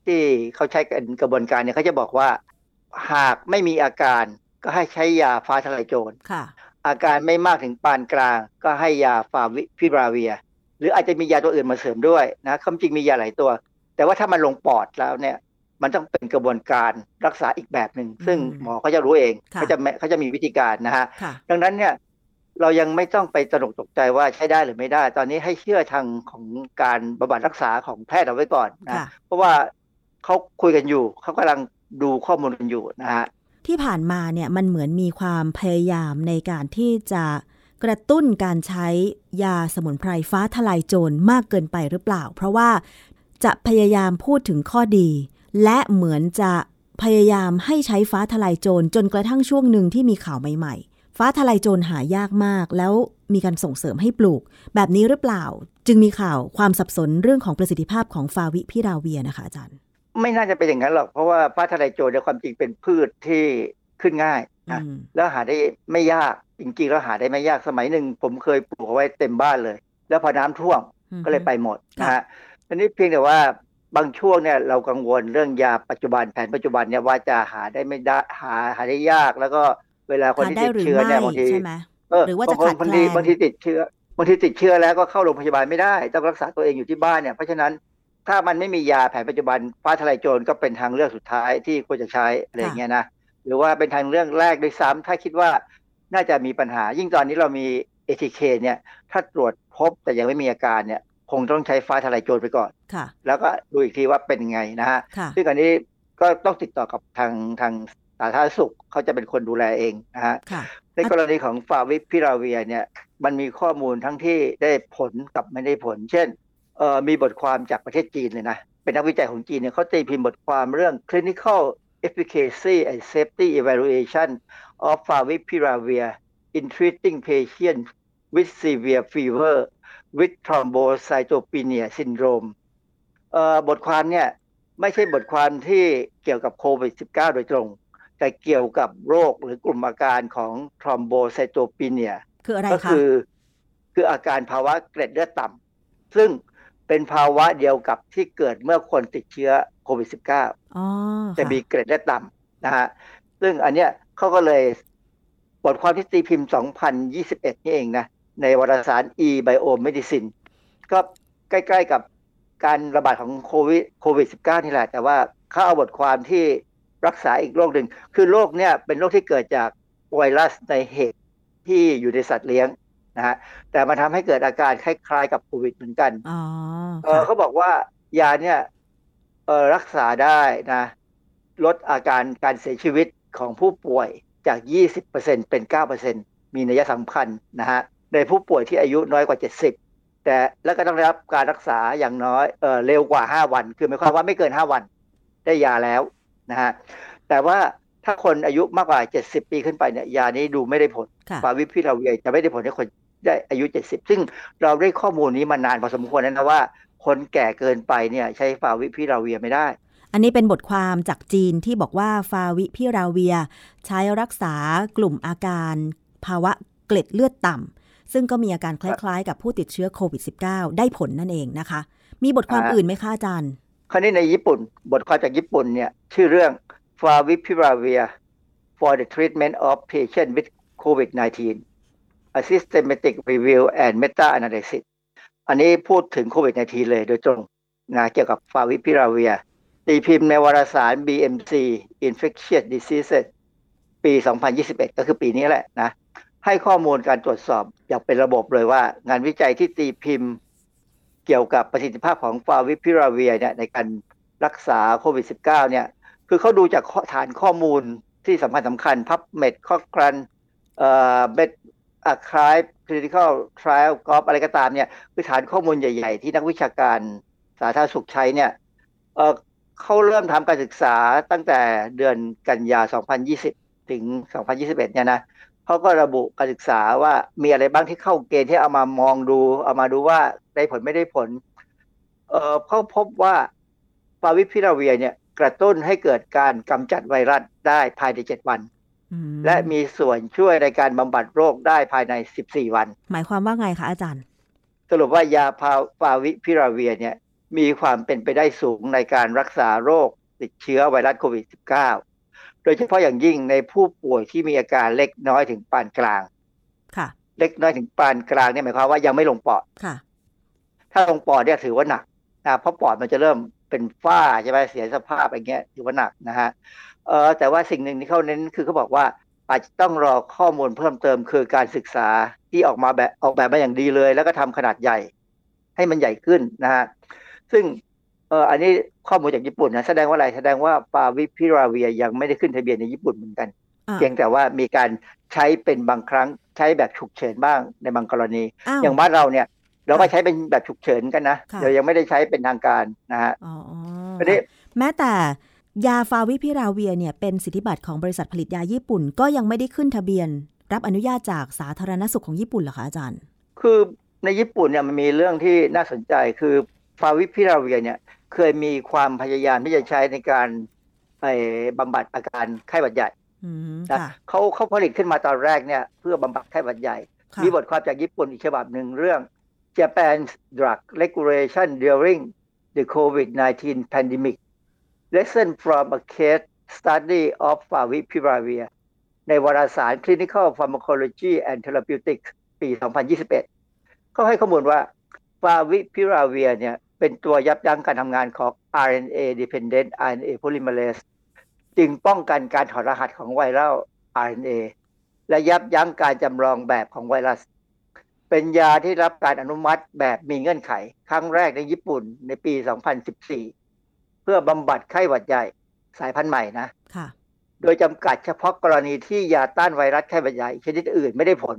ที่เขาใช้กันกระบวนการเนี่ยเขาจะบอกว่า หากไม่มีอาการก็ให้ใช้ยาฟ้าทลายโจรค่ะ อาการไม่มากถึงปานกลาง ก็ให้ยาฟาวิพิราเวีย หรืออาจจะมียาตัวอื่นมาเสริมด้วยนะคำจริงมียาหลายตัว แต่ว่าถ้ามันลงปอดแล้วเนี่ย มันต้องเป็นกระบวนการรักษาอีกแบบหนึ่งซึ่งอืมหมอเขาจะรู้เองค่ะเขาจะไม่เขาจะมีวิธีการนะฮะค่ะดังนั้นเนี่ยเรายังไม่ต้องไปตระหนกตกใจว่าใช้ได้หรือไม่ได้ ตอนนี้ให้เชื่อทางของการบำบัดรักษาของแพทย์เอาไว้ก่อนนะค่ะเพราะว่าเขาคุยกันอยู่เขากำลังดูข้อมูลกันอยู่นะฮะ ที่ผ่านมาเนี่ยมันเหมือนมีความพยายามในการที่จะกระตุ้นการใช้ยาสมุนไพรฟ้าทลายโจรมากเกินไปหรือเปล่า เพราะว่าจะพยายามพูดถึงข้อดี และเหมือนจะพยายามให้ใช้ฟ้าทลายโจรจนกระทั่งช่วงหนึ่งที่มีข่าวใหม่ ๆ ฟ้าทลายโจรหายากมาก แล้วมีการส่งเสริมให้ปลูก แบบนี้หรือเปล่า จึงมีข่าวความสับสนเรื่องของประสิทธิภาพของฟาวิพิราเวียนะคะอาจารย์ ไม่น่าจะเป็นอย่างนั้นหรอก เพราะว่าฟ้าทลายโจรในยความจริงเป็นพืชที่ขึ้นง่ายนะอืมแล้วหาได้ไม่ยากจริงๆแล้วหาได้ไม่ยากสมัยหนึ่งผมเคยปลูกเอาไว้เต็มบ้านเลย แล้วพอน้ำท่วมก็เลยไปหมดนะฮะทีนี้เพียงแต่ว่าบางช่วงเนี่ยเรากังวลเรื่องยาปัจจุบันแผนปัจจุบันเนี่ยว่าจะหาได้ไม่ได้หาหาได้ยากแล้วก็เวลาคนหาที่ได้ติดหรือเชื้อไม่เนี่ยบางทีใช่ไหมเออหรือว่าจะบงคนขาดบางทีแคลนบางทีติดเชื้อบางทีติดเชื้อแล้วก็เข้าโรงพยาบาลไม่ได้ ต้องรักษาตัวเองอยู่ที่บ้านเนี่ยเพราะฉะนั้น ถ้ามันไม่มียาแผนปัจจุบันฟ้าทลายโจรก็เป็นทางเลือกสุดท้ายที่ควรจะใช้อะไรอย่างเงี้ยนะหรือว่าเป็นทางเลือกแรกด้วยซ้ำถ้าคิดว่าน่าจะมีปัญหา ยิ่งตอนนี้เรามี ATK เนี่ยถ้าตรวจพบแต่ยังไม่มีอาการเนี่ยคงต้องใช้ฟ้าทลายโจรไปก่อนค่ะแล้วก็ดูอีกทีว่าเป็นยังไงนะฮะค่ะซึ่งอันนี้ก็ต้องติดต่อกับทางทางสาธารณสุขเขาจะเป็นคนดูแลเองนะฮะค่ะในกรณีของฟาวิพิราเวียเนี่ยมันมีข้อมูลทั้งที่ได้ผลกับไม่ได้ผล เช่นเอ่อ มีบทความจากประเทศจีนเลยนะ เป็นนักวิจัยของจีนเนี่ยเขาตีพิมพ์บทความเรื่อง clinical efficacy and safety evaluation of favipiravir in treating patients with severe fever with thrombocytopenia syndrome เอ่อบทความเนี่ยไม่ใช่บทความที่เกี่ยวกับโควิด -19 โดยตรง แต่เกี่ยวกับโรคหรือกลุ่มอาการของ thrombocytopenia คืออะไรก็คะคือ คืออาการภาวะเกล็ดเลือดต่ำซึ่ง เป็นภาวะเดียวกับที่เกิดเมื่อคนติดเชื้อโควิด -19 อ๋อจะค่ะมีเกร็ดเลือดต่ำนะฮะซึ่งอันเนี้ยเขาก็เลยบทความที่ตีพิมพ์ 2021 นี่เองนะ ในวารสาร e-biomedicine ก็ใกล้ๆกับการระบาดของโควิดโควิด -19 นี่แหละ แต่ว่าเขาเอาบทความที่รักษาอีกโรคหนึ่ง คือโรคเนี่ยเป็นโรคที่เกิดจากไวรัสในเห็บที่อยู่ในสัตว์เลี้ยง นะฮะแต่มันทำให้เกิดอาการคล้ายๆกับโควิดเหมือนกันอ๋อเออค่ะเขาบอกว่ายาเนี่ยเออรักษาได้นะ ลดอาการการเสียชีวิตของผู้ป่วยจาก 20%เป็น 9%มีนัยสำคัญนะฮะในผู้ป่วยที่อายุน้อยกว่า 70 แต่แล้วก็ต้องได้รับการรักษาอย่างน้อยเออเร็วกว่า 5 วัน คือหมายความว่าไม่เกิน 5 วัน ได้ยาแล้วนะฮะแต่ว่าถ้าคนอายุมากกว่า 70 ปีขึ้นไปเนี่ยยานี้ดูไม่ได้ผลค่ะฟาวิพิราเวียจะไม่ได้ผลให้คน ได้อายุ70ซึ่งเราได้ข้อมูลนี้มานานพอสมควรแล้วนะว่า คนแก่เกินไปเนี่ยใช้ฟาวิพิราเวียไม่ได้ อันนี้เป็นบทความจากจีนที่บอกว่าฟาวิพิราเวีย ใช้รักษากลุ่มอาการ ภาวะเกล็ดเลือดต่ำซึ่งก็มีอาการคล้ายๆ กับผู้ติดเชื้อโควิด -19 ได้ผลนั่นเองนะคะ มีบทความอ่าอื่นไหมคะอาจารย์คราวนี้ในญี่ปุ่น บทความจากญี่ปุ่นเนี่ยชื่อเรื่อง Favipiravir for the treatment of patient with COVID-19 a systematic review and meta-analysis อันนี้พูดถึงโควิด -19 เลยโดยตรงนะเกี่ยวกับ Favipiravir ตีพิมพ์ในวารสาร BMC Infectious Diseases ปี 2021 ก็คือปีนี้แหละนะให้ข้อมูลการตรวจสอบอย่างเป็นระบบเลยว่า งานวิจัยที่ตีพิมพ์ เกี่ยวกับประสิทธิภาพของฟาวิพิราเวียเนี่ยในการรักษาโควิด -19 เนี่ยคือเขาดูจากฐานข้อมูลที่สำคัญสำคัญพับเม็ดข้อกรันเอ่อเบ็ด อาคายคลินิคอลทริลกอฟอะไรก็ตามเนี่ยคือฐานข้อมูลใหญ่ ๆ ที่นักวิชาการสาธารณสุขใช้เนี่ยเเขาเริ่มทำการศึกษาตั้งแต่เดือนกันยา 2020 ถึง 2021 เนี่ยนะเขาก็ระบุการศึกษาว่ามีอะไรบ้างที่เข้าเกณฑ์ที่เอามามองดู เอามาดูว่าได้ผลไม่ได้ผล เออเขาพบว่าฟาวิพิราเวียเนี่ยกระตุ้นให้เกิดการกำจัดไวรัสได้ภายใน 7 วัน และมีส่วนช่วยในการบำบัดโรคได้ภายใน 14 วัน หมายความว่าไงคะอาจารย์ สรุปว่ายาพาฟาวิพิราเวียเนี่ยมีความเป็นไปได้สูงในการรักษาโรคติดเชื้อไวรัสโควิด -19 โดยเฉพาะอย่างยิ่งในผู้ป่วยที่มีอาการเล็กน้อยถึงปานกลาง ค่ะ เล็กน้อยถึงปานกลางเนี่ยหมายความว่ายังไม่ลงปอด ค่ะ ถ้าลงปอดเนี่ยถือว่าหนักนะเพราะปอดมันจะเริ่มเป็นฝ้าใช่ไหมเสียสภาพอย่างเงี้ยถือว่าหนักนะฮะ เออแต่ว่าสิ่งหนึ่งที่เขาเน้นคือเขาบอกว่าอาจจะต้องรอข้อมูลเพิ่มเติมคือการศึกษาที่ออกมาแบบออกแบบมาอย่างดีเลย แล้วก็ทำขนาดใหญ่ ให้มันใหญ่ขึ้นนะฮะซึ่งเอออันนี้ข้อมูลจากญี่ปุ่นนะแสดงว่าอะไรแสดงว่าฟาวิพิราเวียยังไม่ได้ขึ้นทะเบียนในญี่ปุ่นเหมือนกันอ่าเพียงแต่ว่ามีการใช้เป็นบางครั้งใช้แบบฉุกเฉินบ้างในบางกรณีอ้าวอย่างบ้านเราเนี่ยเราก็ใช้เป็นแบบฉุกเฉินกันนะค่ะเรายังไม่ได้ใช้เป็นทางการนะฮะอ๋อทีนี้แม้แต่ ยาฟาวิพิราเวียเนี่ยเป็นสิทธิบัตรของบริษัทผลิตยาญี่ปุ่น ก็ยังไม่ได้ขึ้นทะเบียน รับอนุญาตจากสาธารณสุขของญี่ปุ่นเหรอคะอาจารย์ คือในญี่ปุ่นเนี่ยมันมีเรื่องที่น่าสนใจคือฟาวิพิราเวียเนี่ยเคยมีความพยายามที่จะใช้ในการไปบำบัดอาการไข้หวัดใหญ่อืมนะค่ะเขาเขาผลิตขึ้นมาตอนแรกเนี่ยเพื่อบำบัดไข้หวัดใหญ่ค่ะมีบทความจากญี่ปุ่นอีกฉบับหนึ่งเรื่อง Japan's Drug Regulation During the COVID-19 Pandemic Lesson from a Case Study of Favipiravir ในวารสาร Clinical Pharmacology and Therapeutics ปี 2021 เขาให้ข้อมูลว่า Favipiravir เนี่ยเป็นตัวยับยั้งการทำงานของ RNA dependent RNA polymerase จึงป้องกันการถอดรหัสของไวรัล RNA และยับยั้งการจำลองแบบของไวรัส เป็นยาที่รับการอนุมัติแบบมีเงื่อนไข ครั้งแรกในญี่ปุ่นในปี 2014 เพื่อบำบัดไข้หวัดใหญ่สายพันธุ์ใหม่นะค่ะ โดยจำกัดเฉพาะกรณีที่ยาต้านไวรัสไข้หวัดใหญ่ชนิดอื่นไม่ได้ผล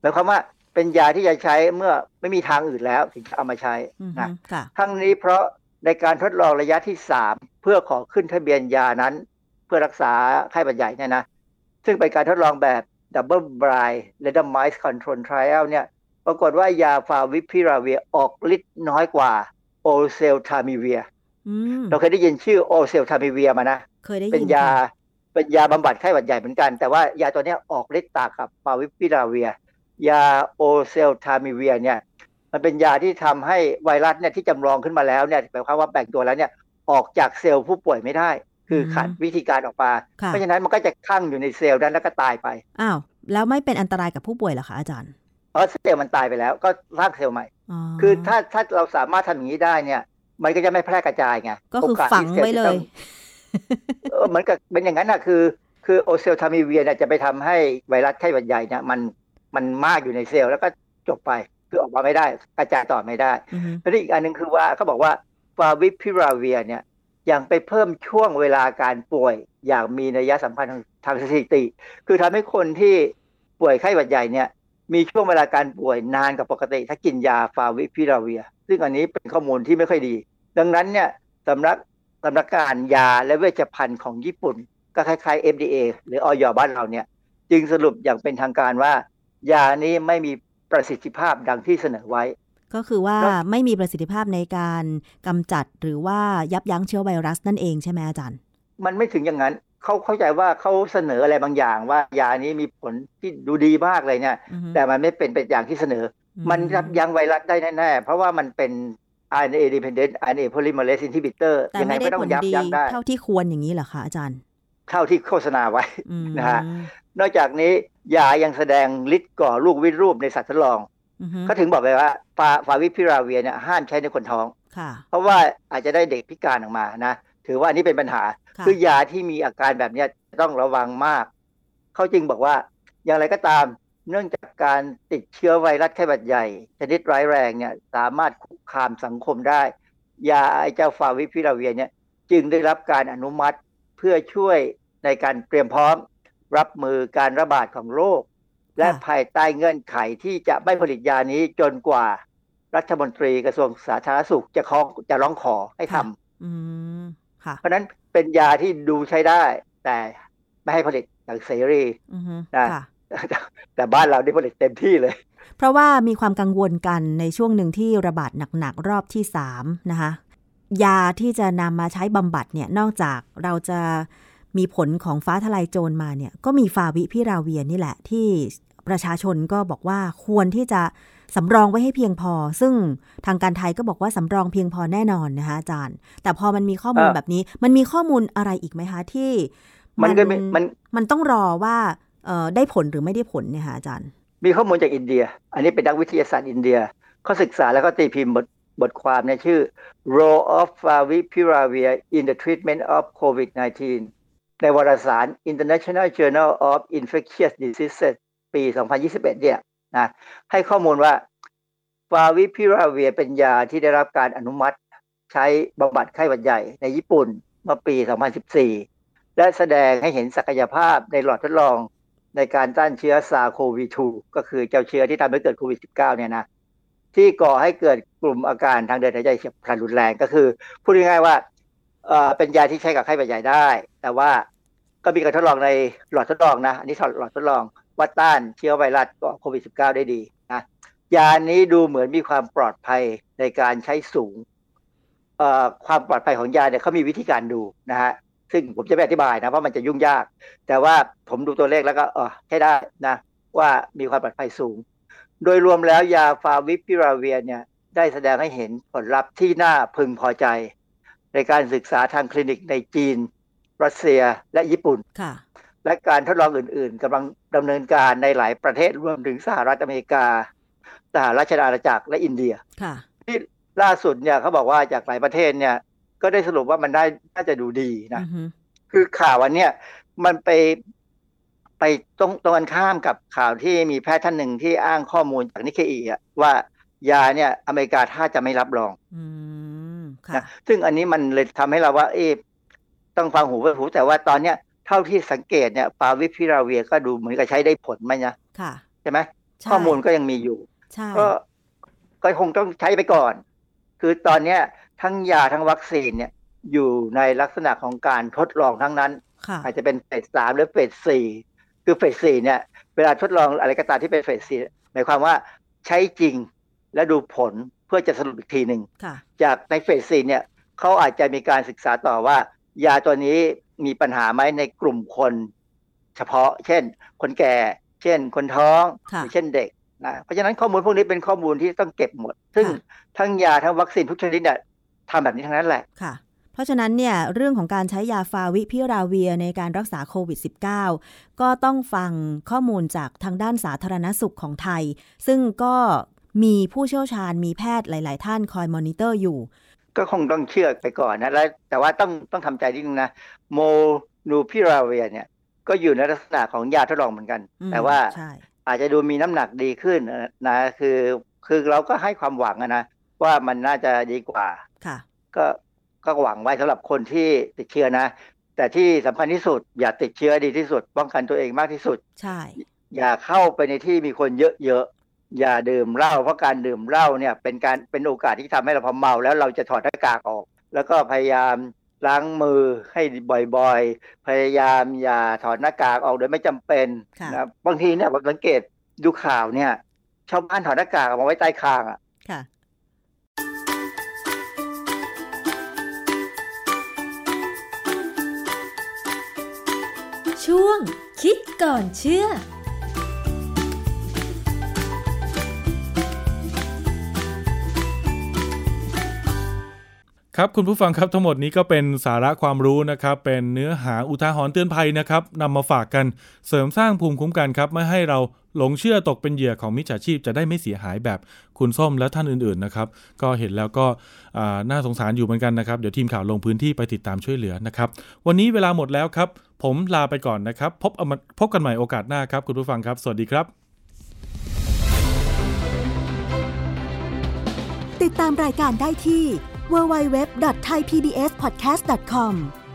หมายความว่าไปเป็นยาที่จะใช้เมื่อไม่มีทางอื่นแล้วถึงจะเอามาใช้อือฮึนะค่ะทั้งนี้เพราะในการทดลองระยะที่สามเพื่อขอขึ้นทะเบียนยานั้น เพื่อรักษาไข้หวัดใหญ่เนี่ยนะซึ่งเป็นการทดลองแบบ Double Blind Randomized Control Trial เนี่ย ปรากฏว่ายาฟาวิพิราเวียออกฤทธิ์น้อยกว่าโอเซลทามิเวียอืม เราเคยได้ยินชื่อโอเซลทามิเวียมานะเคยได้ยินเป็นยาค่ะเป็นยาบำบัดไข้หวัดใหญ่เหมือนกัน แต่ว่ายาตัวเนี้ยออกฤทธิ์ต่างกับฟาวิพิราเวีย ยาโอเซลทามิเวียเนี่ยมันเป็นยาที่ทำให้ไวรัสเนี่ยที่จำลองขึ้นมาแล้วเนี่ยหมายความว่าแบ่งตัวแล้วเนี่ยออกจากเซลล์ผู้ป่วยไม่ได้ คือขาดวิธีการออกมาค่ะเพราะฉะนั้นมันก็จะคั่งอยู่ในเซลล์นั้นแล้วก็ตายไปอ้าวแล้วไม่เป็นอันตรายกับผู้ป่วยเหรอคะอาจารย์เพราะเซลล์มันตายไปแล้วก็สร้างเซลล์ใหม่ คือถ้าถ้าเราสามารถทำอย่างนี้ได้เนี่ย มันก็จะไม่แพร่กระจายไงก็คือโาสฝังที่ซลไว้เลจะต้ยองเออเหมือนกับเป็นอย่างนั้นนะคือ คือโอเซลทามิเวียเนี่ยจะไปทำให้ไวรัสไข้หวัดใหญ่เนี่ยมันมันมากอยู่ในเซลล์แล้วก็จบไปคือออกมาไม่ได้กระจายต่อไม่ได้อือฮึแล้วอีกอันหนึ่งคือว่าเขาบอกว่าฟาวิพิราเวียเนี่ยยังไปเพิ่มช่วงเวลาการป่วยอย่างมีนัยสำคัญทางทางสถิติ คือทำให้คนที่ป่วยไข้หวัดใหญ่เนี่ยมีช่วงเวลาการป่วยนานกว่าปกติ ถ้ากินยาฟาวิพิราเวีย ซึ่งอันนี้เป็นข้อมูลที่ไม่ค่อยดี ดังนั้นเนี่ยสำนักสำนักการยาและเวชภัณฑ์ของญี่ปุ่น ก็คล้ายๆ FDA หรือออยบ้านเราเนี่ย จึงสรุปอย่างเป็นทางการว่า ยานี้ไม่มีประสิทธิภาพดังที่เสนอไว้ ก็คือว่าแล้วไม่มีประสิทธิภาพในการกำจัดหรือว่ายับยั้งเชื้อไวรัสนั่นเองใช่ไหมอาจารย์ มันไม่ถึงอย่างนั้นเขาเข้าใจว่าเขาเสนออะไรบางอย่าง ว่ายานี้มีผลที่ดูดีมากเลยเนี่ยอือฮึแต่มันไม่เป็นเป็นอย่างที่เสนอ มันยับยั้งไวรัสได้แน่ๆเพราะว่ามันเป็น RNA dependent RNA polymerase inhibitor แต่ยังไงไม่ได้ก็ต้อผงลยับดียั้งได้ เท่าที่ควรอย่างนี้เหรอคะอาจารย์ เท่าที่โฆษณาไว้อืมนะฮะ นอกจากนี้ยายังแสดงฤทธิ์ก่อลูกวิรูปในสัตว์ทดลองอือฮึก็ถึงบอกไปว่าฟาฟาวิพิราเวียเนี่ยห้ามใช้ในคนท้องค่ะเพราะว่าอาจจะได้เด็กพิการออกมานะ ถือว่าอันนี้เป็นปัญหาค่ะคือยาที่มีอาการแบบเนี้ยต้องระวังมาก เขาจึงบอกว่าอย่างไรก็ตาม เนื่องจากการติดเชื้อไวรัสไข้หวัดใหญ่ ชนิดร้ายแรงเนี่ยสามารถคุกคามสังคมได้ ยาไอเจ้าฟาวิพิราเวียเนี่ยจึงได้รับการอนุมัติเพื่อช่วยในการเตรียมพร้อม รับมือการระบาดของโรคและภายใต้เงื่อนไขที่จะไม่ผลิตยานี้จนกว่า รัฐมนตรีกระทรวงสาธารณสุขจะขอจะร้องขอให้ทำอืมค่ะเพราะฉะนั้นเป็นยาที่ดูใช้ได้ แต่ไม่ให้ผลิตอย่างเสรีอือฮึนะค่ะ แต่บ้านเราได้ผลิตเต็มที่เลย เพราะว่ามีความกังวลกันในช่วงหนึ่งที่ระบาดหนักๆรอบที่สามนะคะยาที่จะนำมาใช้บำบัดเนี่ยนอกจากเราจะมีผลของฟ้าทลายโจรมาเนี่ยก็มีฟาวิพิราเวียนี่แหละ ที่ประชาชนก็บอกว่าควรที่จะสำรองไว้ให้เพียงพอ ซึ่งทางการไทยก็บอกว่าสำรองเพียงพอแน่นอนนะคะอาจารย์ แต่พอมันมีข้อมูลเอ่อแบบนี้ มันมีข้อมูลอะไรอีกไหมคะที่ มันก็มีมันมันต้องรอว่าเอ่อ ได้ผลหรือไม่ได้ผลเนี่ยคะอาจารย์ มีข้อมูลจากอินเดีย อันนี้เป็นนักวิทยาศาสตร์อินเดียเขาศึกษาแล้วก็ตีพิมพ์บทบทความเนี่ยชื่อ Role of Favipiravir in the Treatment of COVID-19 ในวารสาร International Journal of Infectious Diseases ปี 2021 เนี่ยนะให้ข้อมูลว่า Favipiravir เป็นยาที่ได้รับการอนุมัติ ใช้บำบัดไข้หวัดใหญ่ในญี่ปุ่นเมื่อปี 2014 และแสดงให้เห็นศักยภาพในหลอดทดลอง ในการต้านเชื้อซาโควี2ก็คือเจ้าเชื้อที่ทำให้เกิดโควิด -19 เนี่ยนะที่ก่อให้เกิดกลุ่มอาการทางเดินหายใจเฉียบพลันรุนแรงก็คือ พูดง่ายๆว่าเอ่อเป็นยาที่ใช้กับไข้หวัดใหญ่ได้ แต่ว่าก็มีการทดลองในหลอดทดลองนะ อันนี้หลอดทดลองว่าต้านเชื้อไวรัสก่อโควิด -19 ได้ดีนะยานี้ดูเหมือนมีความปลอดภัยในการใช้สูงเอ่อความปลอดภัยของยาเนี่ยเขามีวิธีการดูนะฮะ ซึ่งผมจะไม่อธิบายนะเพราะมันจะยุ่งยาก แต่ว่าผมดูตัวเลขแล้วก็เออใช้ได้นะ ว่ามีความปลอดภัยสูง โดยรวมแล้วยาฟาวิพิราเวียเนี่ยได้แสดงให้เห็นผลลัพธ์ที่น่าพึงพอใจ ในการศึกษาทางคลินิกในจีน รัสเซียและญี่ปุ่นค่ะ และการทดลองอื่น ๆกำลังดำเนินการในหลายประเทศรวมถึงสหรัฐอเมริกาสหราชอาณาจักรและอินเดียค่ะล่าสุดเนี่ยเขาบอกว่าจากหลายประเทศเนี่ย ก็ได้สรุปว่ามันได้น่าจะดูดีนะอือฮึคือข่าววันเนี้ยมันไปไปตรงตรงกันข้ามกับข่าวที่มีแพทย์ท่านหนึ่งที่อ้างข้อมูลจากนิเคอีอะว่ายาเนี่ย อเมริกาถ้าจะไม่รับรองอืมค่ะนะซึ่งอันนี้มันเลยทำให้เราว่า เอ๊ะต้องฟังหูไว้หู แต่ว่าตอนเนี้ยเท่าที่สังเกตเนี่ยฟาวิพิราเวียก็ดูเหมือนกับใช้ได้ผลไหมนะค่ะใช่ไหมใช่ข้อมูลก็ยังมีอยู่ใช่ก็ก็คงต้องใช้ไปก่อน คือตอนเนี้ย ทั้งยาทั้งวัคซีนเนี่ยอยู่ในลักษณะของการทดลองทั้งนั้นค่ะอาจจะเป็นเฟสสามหรือเฟสสี่คือเฟสสี่เนี่ยเวลาทดลองอะไรก็ตามที่เป็นเฟสสี่หมายความว่าใช้จริงและดูผลเพื่อจะสรุปอีกทีหนึ่งค่ะจากในเฟสสี่เนี่ยเขาอาจจะมีการศึกษาต่อว่า ยาตัวนี้มีปัญหาไหมในกลุ่มคน เฉพาะ เช่น คนแก่ เช่น คนท้องค่ะหรือเช่นเด็กนะเพราะฉะนั้นข้อมูลพวกนี้เป็นข้อมูลที่ต้องเก็บหมด ซึ่งค่ะทั้งยาทั้งวัคซีนทุกชนิดเนี่ย ทำแบบนี้ทั้งนั้นแหละค่ะ เพราะฉะนั้นเนี่ยเรื่องของการใช้ยาฟาวิพิราเวียในการรักษาโควิด -19 ก็ต้องฟังข้อมูลจากทางด้านสาธารณสุขของไทย ซึ่งก็มีผู้เชี่ยวชาญมีแพทย์หลาย ๆ ท่านคอยมอนิเตอร์อยู่ ก็คงต้องเชื่อไปก่อนนะแล้วแต่ว่าต้องต้องทำใจนิดนึงนะโมนูพิราเวียเนี่ยก็อยู่ในลักษณะของยาทดลองเหมือนกันอืมแต่ว่าใช่อาจจะดูมีน้ำหนักดีขึ้นนะคือคือเราก็ให้ความหวังอะนะว่ามันน่าจะดีกว่า ค่ะ ก็ก็หวังไว้สำหรับคนที่ติดเชื้อนะ แต่ที่สำคัญที่สุด อย่าติดเชื้อดีที่สุด ป้องกันตัวเองมากที่สุด ใช่ อย่าเข้าไปในที่มีคนเยอะๆ อย่าดื่มเหล้าเพราะการดื่มเหล้าเนี่ย เป็นการเป็นโอกาสที่ทำให้เราพอเมาแล้วเราจะถอดหน้ากากออก แล้วก็พยายามล้างมือให้บ่อยๆ พยายามอย่าถอดหน้ากากออกโดยไม่จำเป็นค่ะนะบางทีเนี่ยผมสังเกตดูข่าวเนี่ยชาวบ้านถอดหน้ากากออกมาไว้ใต้คางอะ ช่วง คิดก่อนเชื่อครับคุณผู้ฟังครับทั้งหมดนี้ก็เป็นสาระความรู้นะครับ เป็นเนื้อหาอุทาหรณ์เตือนภัยนะครับนำมาฝากกันเสริมสร้างภูมิคุ้มกันครับไม่ให้เรา หลงเชื่อตกเป็นเหยื่อของมิจฉาชีพจะได้ไม่เสียหายแบบคุณส้มและท่านอื่นๆนะครับ ก็เห็นแล้วก็น่าสงสารอยู่เหมือนกันนะครับ เดี๋ยวทีมข่าวลงพื้นที่ไปติดตามช่วยเหลือนะครับ วันนี้เวลาหมดแล้วครับ ผมลาไปก่อนนะครับ พบเอามาพบกันใหม่โอกาสหน้าครับ คุณผู้ฟังครับ สวัสดีครับ ติดตามรายการได้ที่ www.thaipbspodcast.com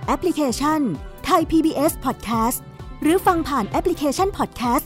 แอปพลิเคชัน Thai PBS Podcast หรือฟังผ่านแอปพลิเคชัน Podcast